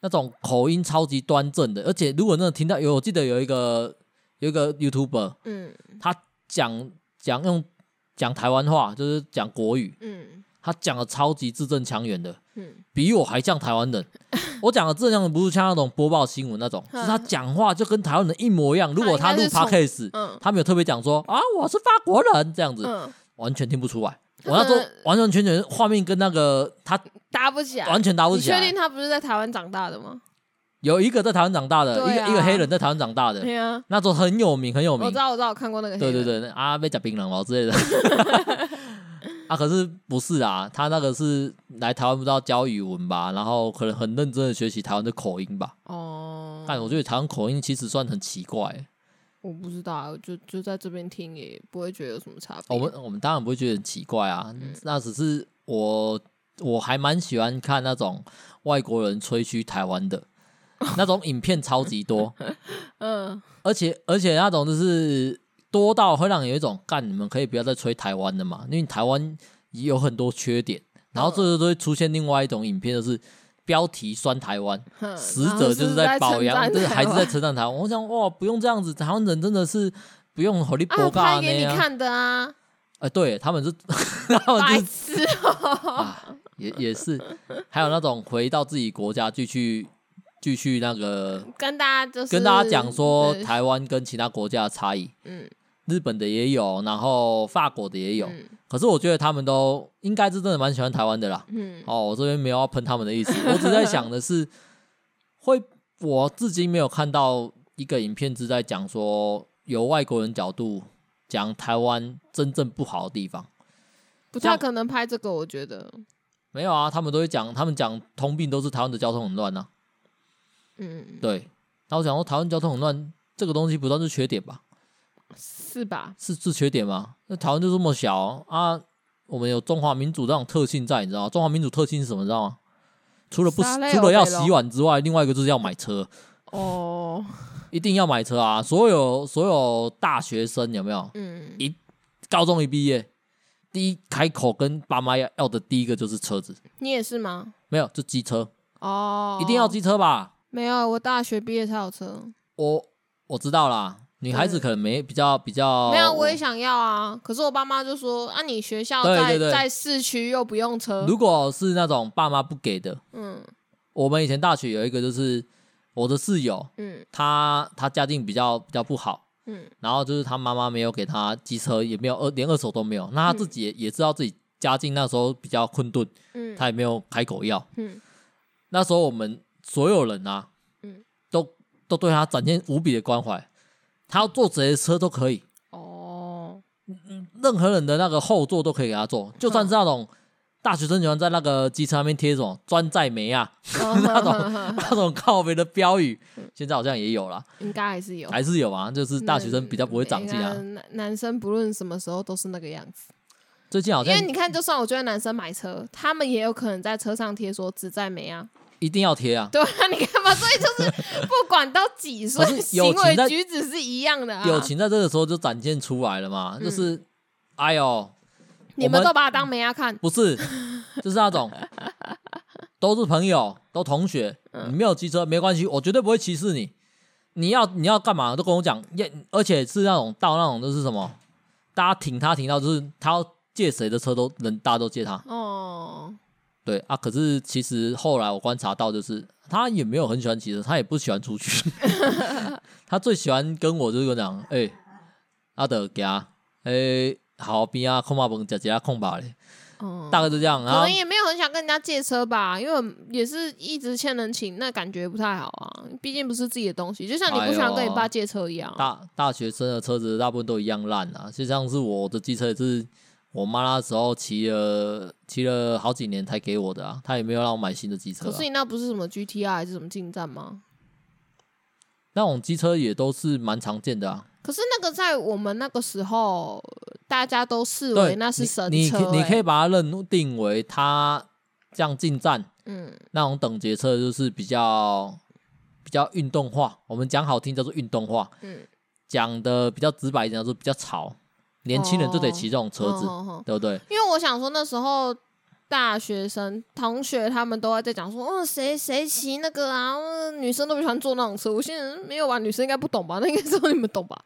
那种口音超级端正的。而且如果那听到有，我记得有一个有一个 YouTuber，嗯，他讲讲用讲台湾话，就是讲国语，嗯，他讲的超级字正腔圆的，嗯，比我还像台湾人。我讲的这样不是像那种播报新闻那种，是他讲话就跟台湾人一模一样。如果他录 podcast，他没有特别讲说啊，我是法国人这样子，完全听不出来。我那时候完完全全画面跟那个他搭不起来，完全搭不起来。你确定他不是在台湾长大的吗？有一个在台湾长大的，一个一个黑人在台湾长大的，对啊，那种很有名很有名。我知道我知道我看过那个。对对对，啊，被夹槟榔毛之类的。啊，可是不是啊，他那个是来台湾不知道教语文吧，然后可能很认真的学习台湾的口音吧。哦，但我觉得台湾口音其实算很奇怪。我不知道，就就在这边听也不会觉得有什么差别。我们我们当然不会觉得很奇怪啊，嗯、那只是我我还蛮喜欢看那种外国人吹嘘台湾的 那种影片，超级多。嗯，而且而且那种就是。多到会让你有一种干，你们可以不要再吹台湾的嘛？因为台湾也有很多缺点，然后这时候都会出现另外一种影片，就是标题酸台湾，实则就是在表扬，就是还是在称赞台湾。我想哇，不用这样子，台湾人真的是不用火力博嘎那样。给你看的啊，哎、欸，对他们是，他们是，啊，也也是，还有那种回到自己国家继续继续那个跟大家就是跟大家讲说台湾跟其他国家的差异，嗯。日本的也有，然后法国的也有。嗯、可是我觉得他们都应该是真的蛮喜欢台湾的啦。嗯，哦，我这边没有要喷他们的意思，我只在想的是，会我至今没有看到一个影片是在讲说，由外国人角度讲台湾真正不好的地方，不太可能拍这个，我觉得没有啊，他们都会讲，他们讲通病都是台湾的交通很乱呐、啊。嗯，对。那我想说，台湾交通很乱，这个东西不算是缺点吧？是吧？是是缺点吗？那台湾就这么小啊，我们有中华民族这种特性在，你知道吗？中华民族特性是什么？你知道吗？除了不除了要洗碗之外，另外一个就是要买车哦，一定要买车啊！所有所有大学生有没有？嗯，一高中一毕业，第一开口跟爸妈要要的第一个就是车子。你也是吗？没有，就机车哦，一定要机车吧？没有，我大学毕业才有车。我我知道啦，女孩子可能没比较比较。没有，我也想要啊。可是我爸妈就说啊，你学校在在市区又不用车。如果是那种爸妈不给的，嗯，我们以前大学有一个就是我的室友，嗯，他他家境比较比较不好，嗯，然后就是他妈妈没有给他机车，也没有二连二手都没有，那他自己也、嗯、也知道自己家境那时候比较困顿，嗯，他也没有开口要，嗯，那时候我们。所有人啊，嗯，都都对他展现无比的关怀，他要坐谁的车都可以。哦，任何人的那个后座都可以给他坐，就算是那种大学生喜欢在那个机车上面贴什么“专载煤啊 ”那种那种靠北的标语，现在好像也有了，应该还是有，还是有啊，就是大学生比较不会长进啊。男男生不论什么时候都是那个样子，最近好像因为你看，就算我觉得男生买车，他们也有可能在车上贴说“只载没啊”。一定要贴啊！对啊，你看嘛，所以就是不管到几岁，行为举止是一样的啊。友情在这个时候就展现出来了嘛，就是，嗯、哎呦，你们都把他当没啊看？不是，就是那种 都是朋友，都同学，你没有机车没关系，我绝对不会歧视你。你要你要干嘛都跟我讲，而且是那种到那种就是什么，大家挺他挺到就是他要借谁的车都能，大家都借他哦。对啊，可是其实后来我观察到，就是他也没有很喜欢骑车，他也不喜欢出去，他最喜欢跟我就是讲，哎、欸，阿德家，哎，好边啊，空巴崩，姐姐啊，空巴嘞，哦，大概就这样，可能也没有很想跟人家借车吧，因为也是一直欠人情，那感觉不太好啊，毕竟不是自己的东西，就像你不想跟你爸借车一样、啊哎。大大学生的车子大部分都一样烂啊，就像是我的机车也是。我妈那时候骑了骑了好几年才给我的啊，她也没有让我买新的机车、啊。可是你那不是什么 GTR 还是什么进站吗？那种机车也都是蛮常见的啊。可是那个在我们那个时候，大家都视为那是神车、欸你你，你可以把它认定为它这样进站，嗯，那种等级车就是比较比较运动化。我们讲好听叫做运动化，嗯，讲的比较直白一点叫做比较潮。年轻人就得骑这种车子，对不对？因为我想说那时候大学生同学他们都在讲说，哦，谁谁骑那个啊，女生都不喜欢坐那种车。我现在没有吧，女生应该不懂吧？那应该只有你们懂吧？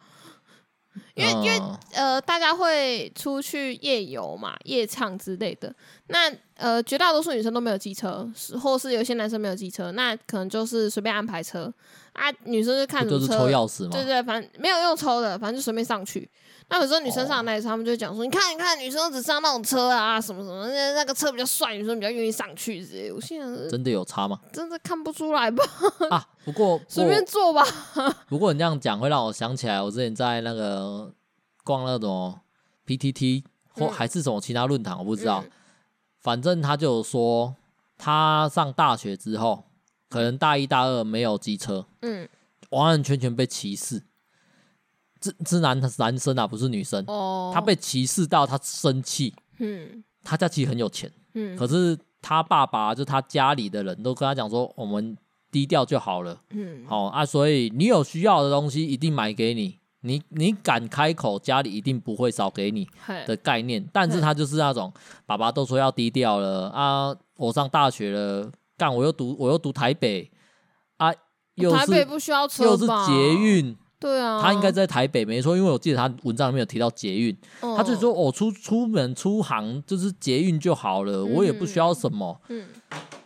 因为、嗯、因为呃，大家会出去夜游嘛，夜唱之类的。那呃，绝大多数女生都没有机车，或是有些男生没有机车，那可能就是随便安排车啊。女生就看什么车，就是抽钥匙嘛，对，对对，反正没有用抽的，反正就随便上去。那有时候女生上那他们就讲说：“你看，你看，女生只上那种车啊，什么什么，那那个车比较帅，女生比较愿意上去。”这些。我现在真的有差吗？真的看不出来吧？啊，不过随便坐吧。不过你这样讲会让我想起来，我之前在那个逛那种 PTT 或还是什么其他论坛，我不知道。嗯、反正他就说，他上大学之后，可能大一大二没有机车，嗯，完完全全被歧视。是是男男生啊，不是女生。哦，他被歧视到他生气。嗯，他家其实很有钱。嗯，可是他爸爸就他家里的人都跟他讲说，我们低调就好了。嗯，好啊，所以你有需要的东西一定买给你，你你敢开口，家里一定不会少给你的概念。但是他就是那种爸爸都说要低调了啊，我上大学了，干我又读我又读台北啊，又是台北不需要车，又是捷运。对啊，他应该在台北没错，因为我记得他文章里面有提到捷运，哦、他就说我、哦、出出门出行就是捷运就好了，嗯、我也不需要什么。嗯，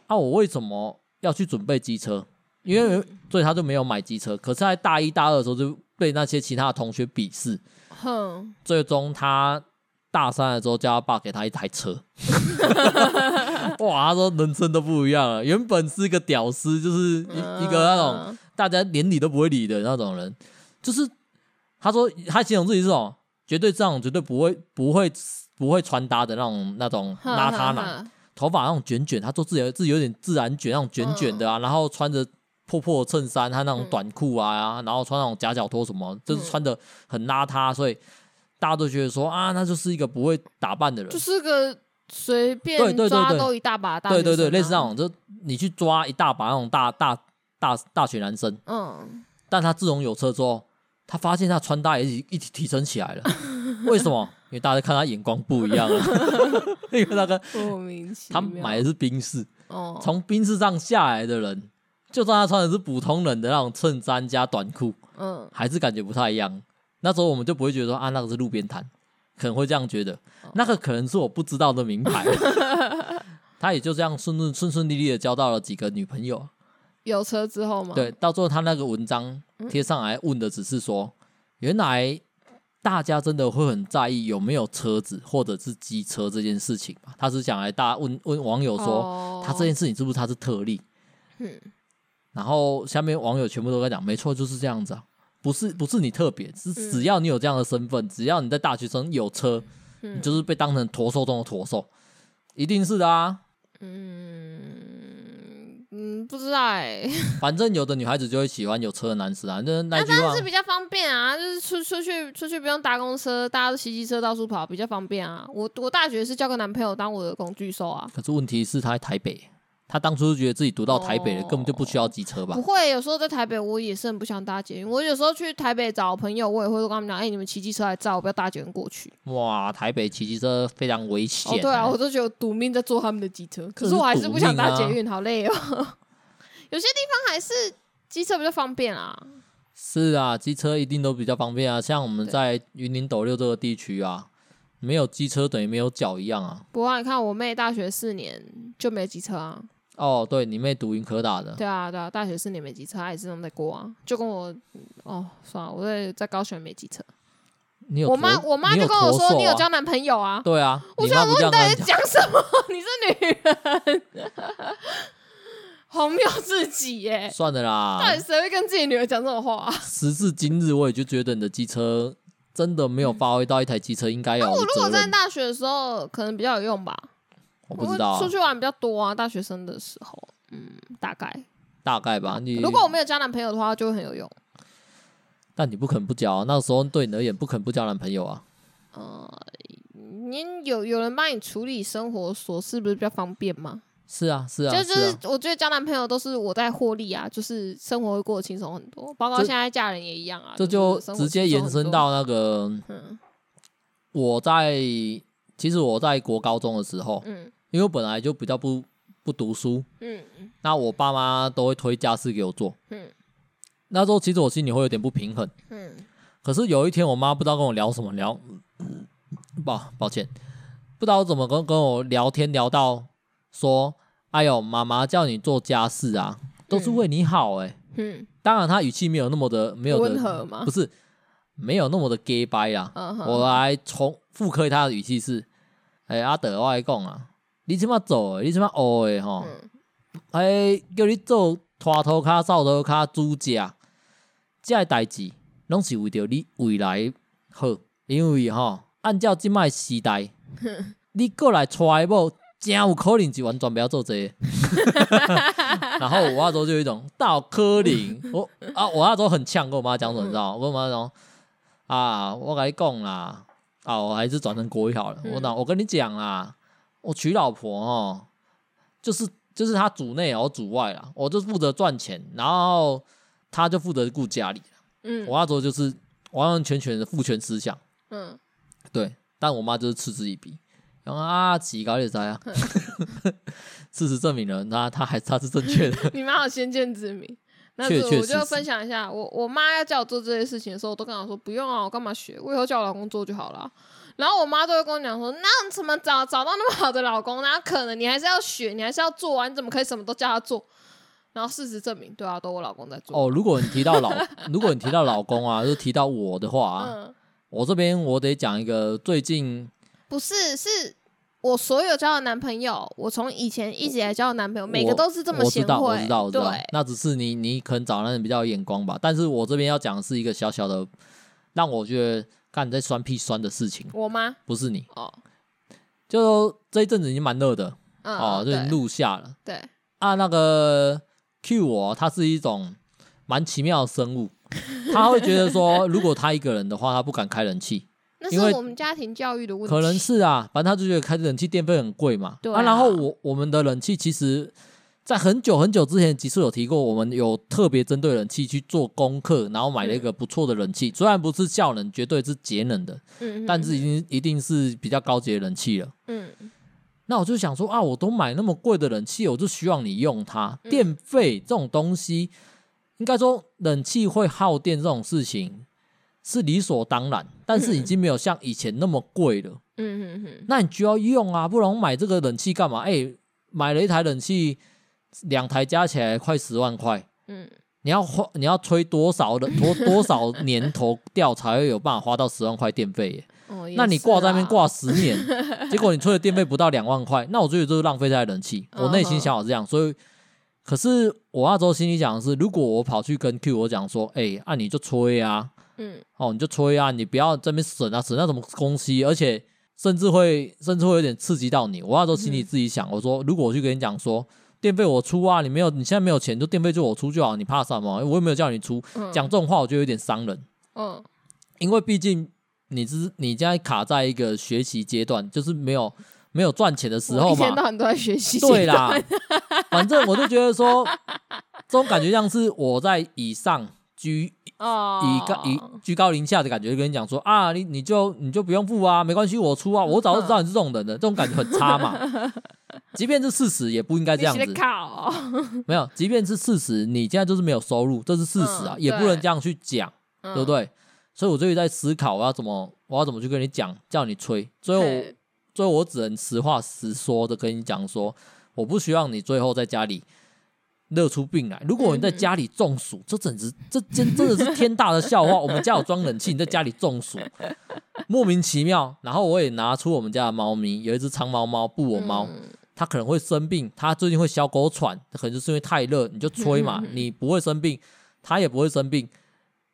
啊，我为什么要去准备机车？因为所以他就没有买机车。可是，在大一大二的时候就被那些其他的同学鄙视，哼，最终他大三的时候，叫他爸给他一台车。哇，他说人生都不一样了。原本是一个屌丝，就是一、嗯、一个那种大家连理都不会理的那种人，就是他说他形容自己是这种绝对这样绝对不会不会不会穿搭的那种那种邋遢男，头发那种卷卷，他做自己自己有点自然卷那种卷卷的啊，嗯、然后穿着破破的衬衫，他那种短裤啊，然后穿那种夹脚拖什么，就是穿的很邋遢，所以大家都觉得说啊，那就是一个不会打扮的人，就是个。随便抓都一大把大，对对对，类似那种，就你去抓一大把那种大大大大学男生，嗯，但他自从有车之后，他发现他穿搭也一一起提升起来了，为什么？因为大家看他眼光不一样了，因为那个莫名其妙，他买的是宾士，哦，从宾士上下来的人，就算他穿的是普通人的那种衬衫加短裤，嗯，还是感觉不太一样。那时候我们就不会觉得说啊，那个是路边摊。可能会这样觉得，那个可能是我不知道的名牌。他也就这样顺顺顺顺利利的交到了几个女朋友。有车之后吗？对，到最后他那个文章贴上来问的只是说，原来大家真的会很在意有没有车子或者是机车这件事情嘛？他是想来大家问问网友说，他这件事情是不是他是特例？然后下面网友全部都在讲，没错，就是这样子啊。不是不是你特别，是只要你有这样的身份，嗯、只要你在大学生有车，嗯、你就是被当成驼兽中的驼兽，一定是的啊。嗯嗯，不知道哎、欸。反正有的女孩子就会喜欢有车的男士啊，那那句话是比较方便啊，就是出出去出去不用搭公车，大家都骑机车到处跑，比较方便啊。我我大学是交个男朋友当我的工具兽啊。可是问题是他在台北。他当初是觉得自己读到台北了，根本就不需要机车吧？不会，有时候在台北我也是很不想搭捷运。我有时候去台北找朋友，我也会跟他们讲：“哎，你们骑机车来载我，不要搭捷运过去。”哇，台北骑机车非常危险。对啊，我都觉得赌命在坐他们的机车，可是我还是不想搭捷运，好累哦。有些地方还是机车比较方便啊。是啊，机车一定都比较方便啊。像我们在云林斗六这个地区啊，没有机车等于没有脚一样啊。不过你看，我妹大学四年就没机车啊。哦，对，你妹读云科大的。对啊，对啊，大学四年没机车，她也是那么在过啊，就跟我，哦，算了，我在在高雄没机车。你有？我妈，我妈就跟我说，你有交男朋友啊？对啊。我想说，你到底在讲什么？你是女人，荒谬自己耶！算了啦。到底谁会跟自己女儿讲这种话？时至今日，我也就觉得你的机车真的没有发挥到一台机车应该有。那我如果在大学的时候，可能比较有用吧。我不知道、啊，出去玩比较多啊，大学生的时候，嗯，大概，大概吧。你如果我没有交男朋友的话，就会很有用。但你不肯不交、啊，那时候对你而言不肯不交男朋友啊。呃，你有有人帮你处理生活琐事，不是比较方便吗？是啊，是啊，就就是我觉得交男朋友都是我在获利啊，就是生活会过得轻松很多，包括现在嫁人也一样啊。这就直接延伸到。那个，嗯，我在其实我在国高中的时候，嗯。因为我本来就比较不不读书，嗯，那我爸妈都会推家事给我做，嗯，那时候其实我心里会有点不平衡，嗯，可是有一天我妈不知道跟我聊什么聊，抱抱歉，不知道怎么跟跟我聊天聊到说，哎呦，妈妈叫你做家事啊，都是为你好，欸，哎，嗯，当然他语气没有那么的没有温和嘛？不是，没有那么的 gay 掰啊，我来重复刻他的语气是，哎，阿德我来讲啊。你怎么做？你怎么学的？吼，哎，叫你做拖头卡、扫头卡、煮食，这代志拢是为着你未来好。因为吼，按照即卖时代，你过来娶某，真有可能就完全不要做这些。然后我那时候就有一种大柯林，我啊，我那时候很呛，跟我妈讲什么，你知道吗？我跟我妈讲啊，我跟你讲啦，啊，我还是转成国语好了。我讲，我跟你讲啦。我娶老婆哦，就是就是他主内，我主外啦，我就负责赚钱，然后他就负责顾家里。嗯，我那时候就是完完全全的父权思想。嗯，对，但我妈就是嗤之以鼻，然后啊，几搞点灾啊。事实证明了，那他还他是正确的。你妈有先见之明。那我就分享一下，我我妈要叫我做这些事情的时候，我都跟她说不用啊，我干嘛学？我以后叫我老公做就好了。然后我妈都会跟我讲说：“那怎么找找到那么好的老公？那可能你还是要学，你还是要做啊！你怎么可以什么都叫他做？”然后事实证明，对啊，都我老公在做。哦，如果你提到老，如果你提到老公啊，就提到我的话啊，嗯、我这边我得讲一个最近不是是。我所有交的男朋友，我从以前一直以来交的男朋友，每个都是这么贤惠。我知道，我知道，我知道。对，那只是你，你可能找那人比较有眼光吧。但是我这边要讲的是一个小小的，让我觉得干你在酸屁酸的事情。我吗？不是你哦。就这一阵子已经蛮热的，嗯、哦，就已经入夏了。对。啊，那个 Q 我，他是一种蛮奇妙的生物，他会觉得说，如果他一个人的话，他不敢开冷气。因为我们家庭教育的问题，可能是啊，反正他就觉得开冷气电费很贵嘛。对啊，啊，然后我我们的冷气其实，在很久很久之前，集数有提过，我们有特别针对冷气去做功课，然后买了一个不错的冷气，嗯、虽然不是效能绝对是节能的，嗯，但是已经一定是比较高级的冷气了。嗯，那我就想说啊，我都买那么贵的冷气，我就希望你用它。电费这种东西，应该说冷气会耗电这种事情。是理所当然，但是已经没有像以前那么贵了。嗯嗯嗯，那你就要用啊，不然我买这个冷气干嘛？哎、欸，买了一台冷气，两台加起来快十万块。嗯，你要花，你要吹多少的多多少年头掉才会有办法花到十万块电费耶？哦，那你挂在那边挂十年，结果你吹的电费不到两万块，那我觉得就是浪费这台冷气。我内心想法是这样，所以，可是我那时候心里想的是，如果我跑去跟 Q 我讲说，哎、欸，那、啊、你就吹啊。嗯，哦，你就吹啊，你不要这边省啊，省那什么东西，而且甚至会甚至会有点刺激到你。我那时候心里自己想，嗯、我说如果我去跟你讲说电费我出啊，你没有，你现在没有钱，就电费就我出就好，你怕什么？我又没有叫你出，讲这种话我觉得有点伤人。嗯，因为毕竟你是你现在卡在一个学习阶段，就是没有没有赚钱的时候嘛，一天到晚都在学习。对啦，反正我就觉得说，这种感觉像是我在以上居。哦，以高以居高临下的感觉就跟你讲说啊，你你就你就不用付啊，没关系，我出啊，我早就知道你是这种人的，这种感觉很差嘛。即便是事实，也不应该这样子。靠，没有，即便是事实，你现在就是没有收入，这是事实啊，嗯、也不能这样去讲，对不对？所以我最近在思考，我要怎么，我要怎么去跟你讲，叫你吹。最后，最后我只能实话实说的跟你讲说，我不希望你最后在家里。热出病来！如果你在家里中暑，这简直这真真的是天大的笑话。我们家有装冷气，你在家里中暑，莫名其妙。然后我也拿出我们家的猫咪，有一只长毛猫布偶猫，它可能会生病，它最近会小狗喘，可能就是因为太热，你就吹嘛，你不会生病，它也不会生病。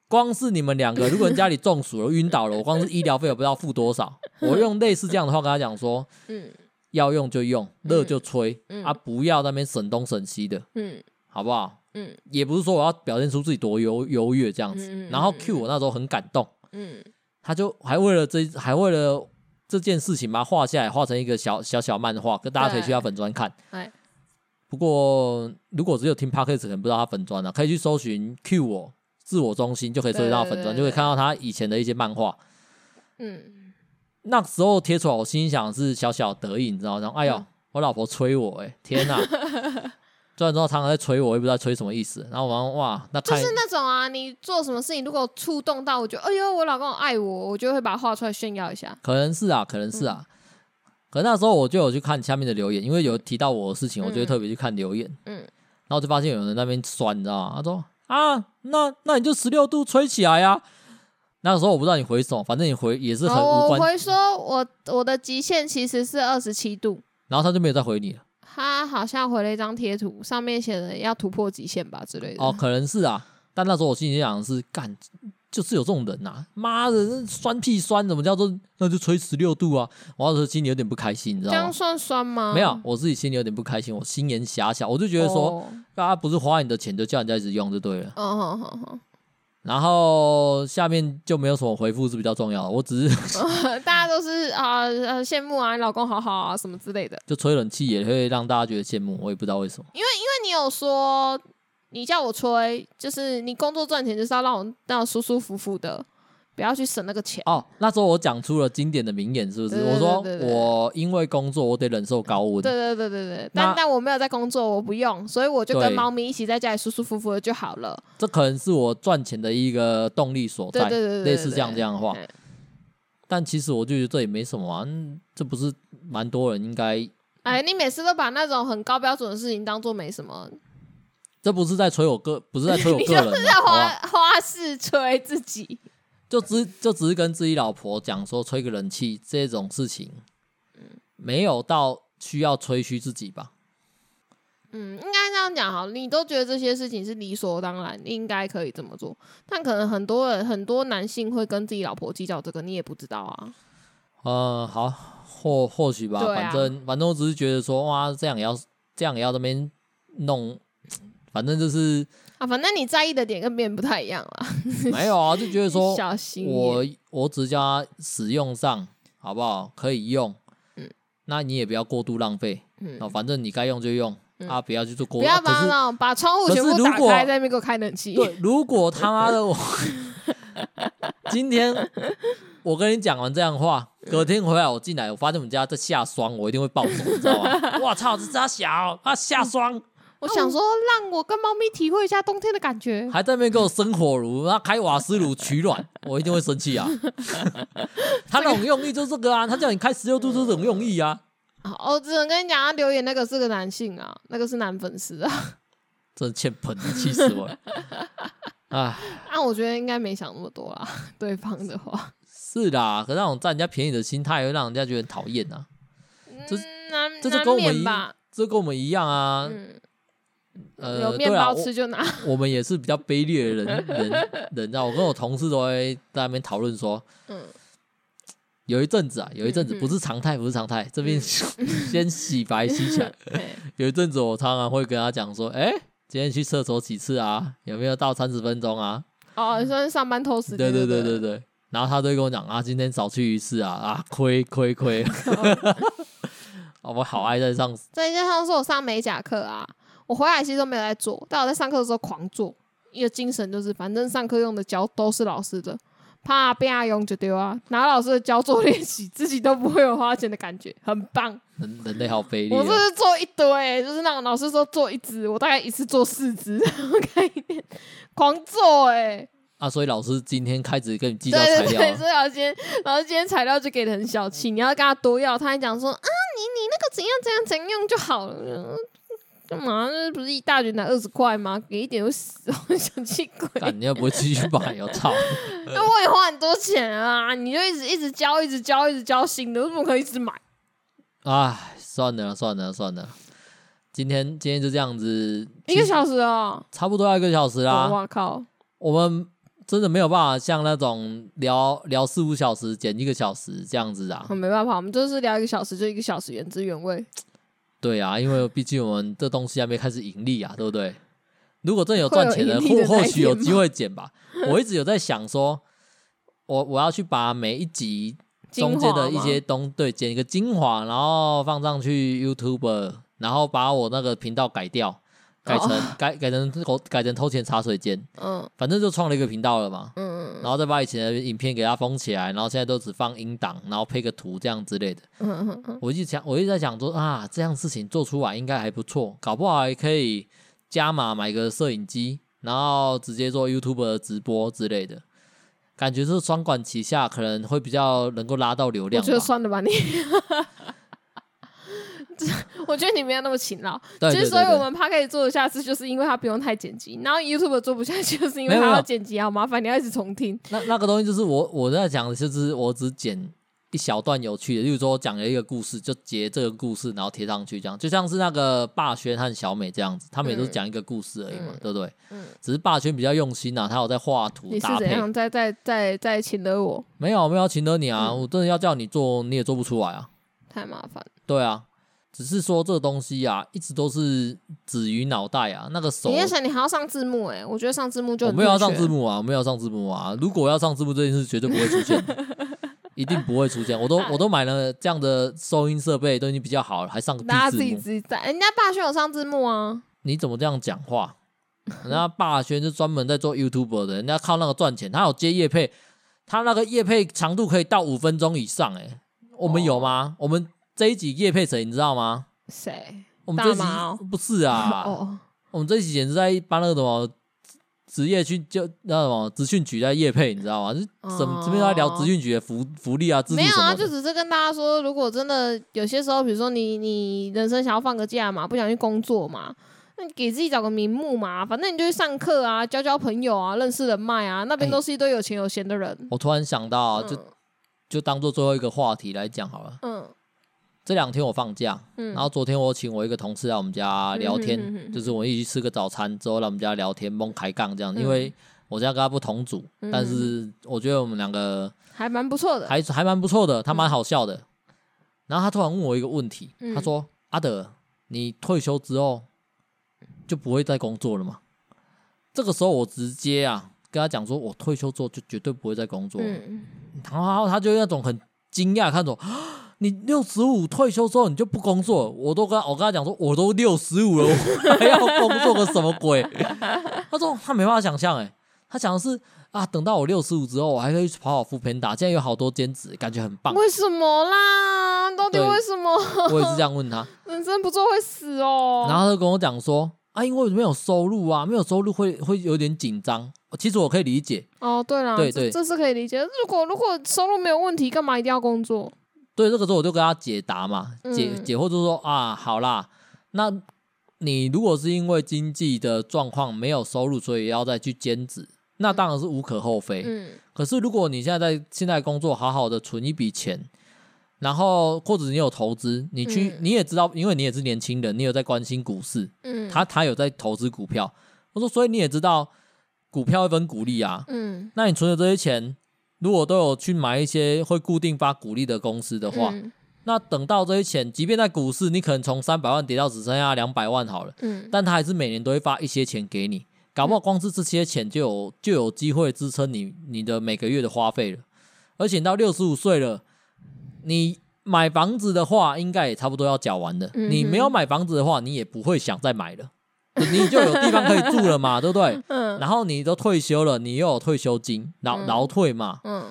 光是你们两个，如果人家里中暑了、晕倒了，我光是医疗费也不知道付多少。我用类似这样的话跟他讲说，嗯。要用就用，热就吹，嗯嗯、啊！不要在那边省东省西的，嗯，好不好？嗯，也不是说我要表现出自己多优优越这样子。嗯、然后 Q 我那时候很感动，嗯，他就还为了这还为了这件事情把它画下来，画成一个小小小漫画，跟大家可以去他粉专看。对不过如果只有听 Podcast 可能不知道他粉专啊，可以去搜寻 Q 我自我中心，就可以搜寻到他粉专，就可以看到他以前的一些漫画。嗯。那时候贴出来，我心想是小小得意，你知道吗？然后哎呦，嗯、我老婆催我，哎，天哪！虽然说常常在催我，我也不知道催什么意思。然后我说哇，那就是那种啊，你做什么事情如果触动到，我觉得哎呦，我老公爱我，我就会把它画出来炫耀一下。可能是啊，可能是啊。嗯、可能那时候我就有去看下面的留言，因为有提到我的事情，我就会特别去看留言。嗯，然后就发现有人在那边酸，你知道吗？他说啊，那那你就十六度吹起来呀、啊。那个时候我不知道你回什么，反正你回也是很无关。我回说我我的极限其实是二十七度，然后他就没有再回你了。他好像回了一张贴图，上面写的要突破极限吧之类的。哦，可能是啊，但那时候我心里想的是，干就是有这种人呐、啊，妈的，酸屁酸，怎么叫做那就吹十六度啊？我那时候心里有点不开心，你知道吗？这样算酸吗？没有，我自己心里有点不开心，我心眼狭小，我就觉得说，大家、哦、不是花你的钱，就叫人家一直用就对了。哦，好好好。然后下面就没有什么回复是比较重要的，我只是、呃、大家都是啊呃羡慕啊，你老公好好啊什么之类的，就吹冷气也会让大家觉得羡慕，我也不知道为什么。因为因为你有说你叫我吹，就是你工作赚钱就是要让我让我舒舒服服的。不要去省那个钱哦。那时候我讲出了经典的名言，是不是？我说我因为工作，我得忍受高温。对对对对对。但但我没有在工作，我不用，所以我就跟猫咪一起在家里舒舒服服的就好了。这可能是我赚钱的一个动力所在，对对对类似这样这样的话。但其实我就觉得这也没什么啊，这不是蛮多人应该。哎，你每次都把那种很高标准的事情当做没什么。这不是在吹我个，不是在吹我个人，你就是在花花式吹自己。就只就只是跟自己老婆讲说吹个冷气这种事情，没有到需要吹嘘自己吧？嗯，应该这样讲好，你都觉得这些事情是理所当然，应该可以这么做。但可能很多人很多男性会跟自己老婆计较这个，你也不知道啊。嗯，好，或或许吧，啊、反正反正我只是觉得说，哇，这样也要这样也要这边弄，反正就是啊，反正你在意的点跟别人不太一样啦。没有啊，就觉得说，小心我我只叫他使用上好不好？可以用，嗯，那你也不要过度浪费，嗯，反正你该用就用。啊！不要去做过，不要把那种把窗户全部打开，在那边给我开冷气。对，如果他妈的我 今天我跟你讲完这样的话，隔天回来我进来，我发现我们家在下霜，我一定会暴走，你知道吗？我操，这家小啊下霜！我想说，让我跟猫咪体会一下冬天的感觉，还在那边给我生火炉，然后开瓦斯炉取暖，我一定会生气啊！他那种用意就是这个啊，他叫你开十六度就是这种用意啊。我只能跟你讲，他留言那个是个男性啊，那个是男粉丝啊，真欠喷，气死我了！啊，那我觉得应该没想那么多啦，对方的话是啦，可是那种占人家便宜的心态，会让人家觉得很讨厌啊。这难这就跟我们一样，这跟我们一样啊。呃，有面包吃就拿。我们也是比较卑劣的人，人，人，知道我跟我同事都会在那边讨论说，嗯。有一阵子啊，有一阵子不是常态，不是常态。这边 先洗白洗起来。有一阵子我常常会跟他讲说：“哎，今天去厕所几次啊？有没有到三十分钟啊？”哦，你说上班偷时间。对对对对对。然后他都会跟我讲啊，今天少去一次啊啊，亏亏亏。我好爱在上。在加上说我上美甲课啊，我回来其实都没有在做，但我在上课的时候狂做，一个精神就是反正上课用的胶都是老师的。怕被他用就丢啊！拿老师的胶做练习，自己都不会有花钱的感觉，很棒。人人类好卑劣。我这是做一堆，就是那种老师说做一支，我大概一次做四支，概念狂做哎。啊，所以老师今天开始跟你计较材料。对对对，所以老师今天老师今天材料就给的很小气，你要跟他多要，他还讲说啊，你你那个怎样怎样怎样用就好了。干嘛？那不是一大卷才二十块吗？给一点就死，我想气鬼！你要不会继续买？我操！那我也花很多钱啊！你就一直一直交，一直交，一直交新的，为什么可以一直买？哎，算了算了算了，今天今天就这样子，一个小时啊，差不多要一个小时啦。我靠！我们真的没有办法像那种聊聊四五小时剪一个小时这样子啊。没办法，我们就是聊一个小时就一个小时，原汁原味。对啊，因为毕竟我们这东西还没开始盈利啊，对不对？如果真有赚钱的，或或许有机会剪吧。我一直有在想说，我我要去把每一集中间的一些东对剪一个精华，然后放上去 YouTube，然后把我那个频道改掉。改成改改成偷改成偷钱茶水间，嗯，反正就创了一个频道了嘛，嗯嗯，然后再把以前的影片给它封起来，然后现在都只放音档，然后配个图这样之类的，嗯嗯嗯，我一直想，我一直在想说啊，这样事情做出来应该还不错，搞不好还可以加码买个摄影机，然后直接做 YouTube 的直播之类的，感觉是双管齐下，可能会比较能够拉到流量。我觉得算了吧，你。我觉得你没有那么勤劳，其实所以我们 Podcast 可以做得下去，就是因为它不用太剪辑。然后 YouTube 做不下去，就是因为它要剪辑，好麻烦，你要一直重听。那那个东西就是我我在讲的就是我只剪一小段有趣的，例如说我讲了一个故事，就截这个故事，然后贴上去，这样就像是那个霸轩和小美这样子，他们也都是讲一个故事而已嘛，嗯、对不对？嗯。只是霸轩比较用心呐、啊，他有在画图。你是怎样在在在在请得我？没有没有请得你啊！嗯、我真的要叫你做，你也做不出来啊！太麻烦。对啊。只是说这个东西啊，一直都是止于脑袋啊。那个手，你想你还要上字幕哎、欸？我觉得上字幕就我没有要上字幕啊，我没有要上字幕啊。如果要上字幕这件事，绝对不会出现，一定不会出现。我都我都买了这样的收音设备，都已经比较好了，还上个字幕。大家自己自己在，人家霸轩有上字幕啊。你怎么这样讲话？人家霸轩是专门在做 YouTuber 的，人家靠那个赚钱。他有接业配，他那个业配长度可以到五分钟以上哎、欸。我们有吗？我们。这一集叶佩谁你知道吗？谁？我们这一集不是啊，哦、我们这一集简直在帮那个什么职业去就那什么职训局在叶配，你知道吗？就什么这边在聊职训局的福福利啊，没有啊，就只是跟大家说，如果真的有些时候，比如说你你人生想要放个假嘛，不想去工作嘛。那你给自己找个名目嘛，反正你就去上课啊，交交朋友啊，认识人脉啊，那边都是一堆有钱有闲的人。欸、我突然想到、啊，就、嗯、就当做最后一个话题来讲好了。嗯。这两天我放假，嗯、然后昨天我请我一个同事来我们家聊天，嗯、哼哼哼就是我们一起吃个早餐之后来我们家聊天，蒙开杠这样。嗯、因为我现在跟他不同组，嗯、但是我觉得我们两个还蛮不错的，还还蛮不错的，他蛮好笑的。嗯、然后他突然问我一个问题，嗯、他说：“阿德，你退休之后就不会再工作了吗？”这个时候我直接啊跟他讲说：“我退休之后就绝对不会再工作。嗯”然后他就那种很惊讶看着我。你六十五退休之后你就不工作？我都跟我跟他讲说，我都六十五了，我 还要工作个什么鬼？他说他没办法想象，哎，他想的是啊，等到我六十五之后，我还可以跑跑 foodpanda，现在有好多兼职，感觉很棒。为什么啦？到底为什么？我也是这样问他。人生不做会死哦。然后他就跟我讲说啊，因为没有收入啊，没有收入会会有点紧张。其实我可以理解。哦，对啦，对对，这是可以理解。如果如果收入没有问题，干嘛一定要工作？对，这个时候我就跟他解答嘛，解解惑就是说啊，好啦，那你如果是因为经济的状况没有收入，所以要再去兼职，那当然是无可厚非。嗯，可是如果你现在在现在工作，好好的存一笔钱，然后或者你有投资，你去你也知道，因为你也是年轻人，你有在关心股市，嗯，他他有在投资股票，我说所以你也知道股票会分股利啊，嗯，那你存的这些钱。如果都有去买一些会固定发股利的公司的话，嗯、那等到这些钱，即便在股市，你可能从三百万跌到只剩下两百万好了，嗯，但他还是每年都会发一些钱给你，搞不好光是这些钱就有就有机会支撑你你的每个月的花费了。而且到六十五岁了，你买房子的话，应该也差不多要缴完了。嗯、你没有买房子的话，你也不会想再买了。你就有地方可以住了嘛，对不对？嗯。然后你都退休了，你又有退休金，劳劳退嘛。嗯。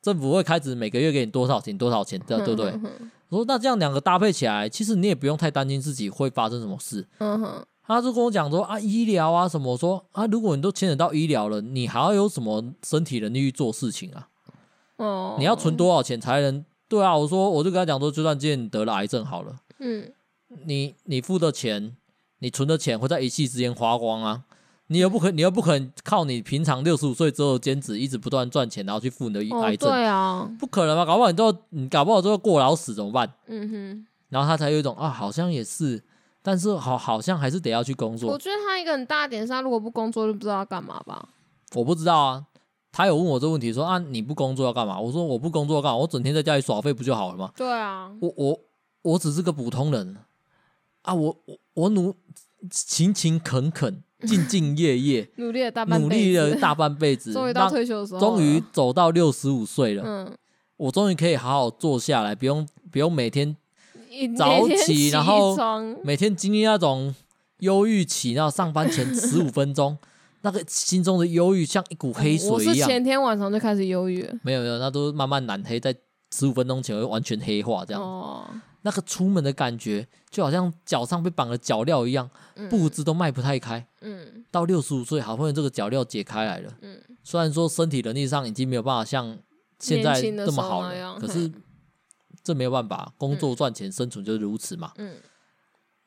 政府会开始每个月给你多少钱，多少钱的，对不对？我说那这样两个搭配起来，其实你也不用太担心自己会发生什么事。嗯哼。他就跟我讲说啊，医疗啊什么，我说啊，如果你都牵扯到医疗了，你还要有什么身体能力去做事情啊？哦。你要存多少钱才能？对啊，我说我就跟他讲说，就算今天你得了癌症好了，嗯，你你付的钱。你存的钱会在一夕之间花光啊！你又不可，你又不可能靠你平常六十五岁之后兼职一直不断赚钱，然后去付你的癌症。哦、对啊，不可能嘛！搞不好你都，你搞不好之后过劳死怎么办？嗯哼。然后他才有一种啊，好像也是，但是好，好像还是得要去工作。我觉得他一个很大的点是他如果不工作就不知道要干嘛吧。我不知道啊，他有问我这个问题说啊，你不工作要干嘛？我说我不工作要干嘛？我整天在家里耍废不就好了吗？对啊，我我我只是个普通人。啊，我我我努勤勤恳恳、兢兢业业，努力了大半努力了大半辈子，终于到退休的时候，终于走到六十五岁了。嗯，我终于可以好好坐下来，不用不用每天早起，然后每天经历那种忧郁期，然后上班前 十五分钟，那个心中的忧郁像一股黑水一样。我是前天晚上就开始忧郁了，没有没有，那都慢慢染黑，在十五分钟前会完全黑化这样。哦。那个出门的感觉，就好像脚上被绑了脚镣一样，步子都迈不太开。嗯，到六十五岁，好不容易这个脚镣解开来了。嗯，虽然说身体能力上已经没有办法像现在这么好了，可是 这没有办法，工作赚钱生存就是如此嘛。嗯，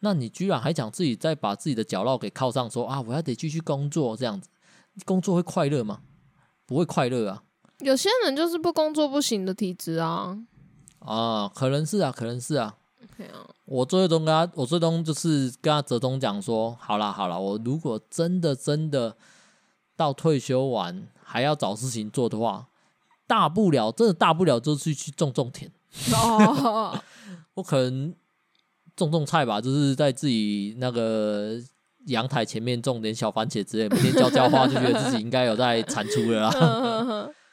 那你居然还想自己再把自己的脚镣给铐上，说啊，我要得继续工作这样子，工作会快乐吗？不会快乐啊。有些人就是不工作不行的体质啊。啊，可能是啊，可能是啊。我最终跟他，我最终就是跟他折中讲说，好啦好啦，我如果真的真的到退休完还要找事情做的话，大不了真的大不了就是去种种田。哦，我可能种种菜吧，就是在自己那个阳台前面种点小番茄之类，每天浇浇花，就觉得自己应该有在产出了啦。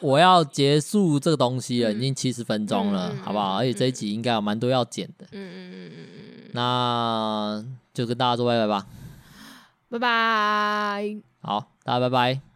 我要结束这个东西了，已经七十分钟了，嗯、好不好？而且这一集应该有蛮多要剪的。嗯嗯嗯嗯嗯，那就跟大家说拜拜吧，拜拜。好，大家拜拜。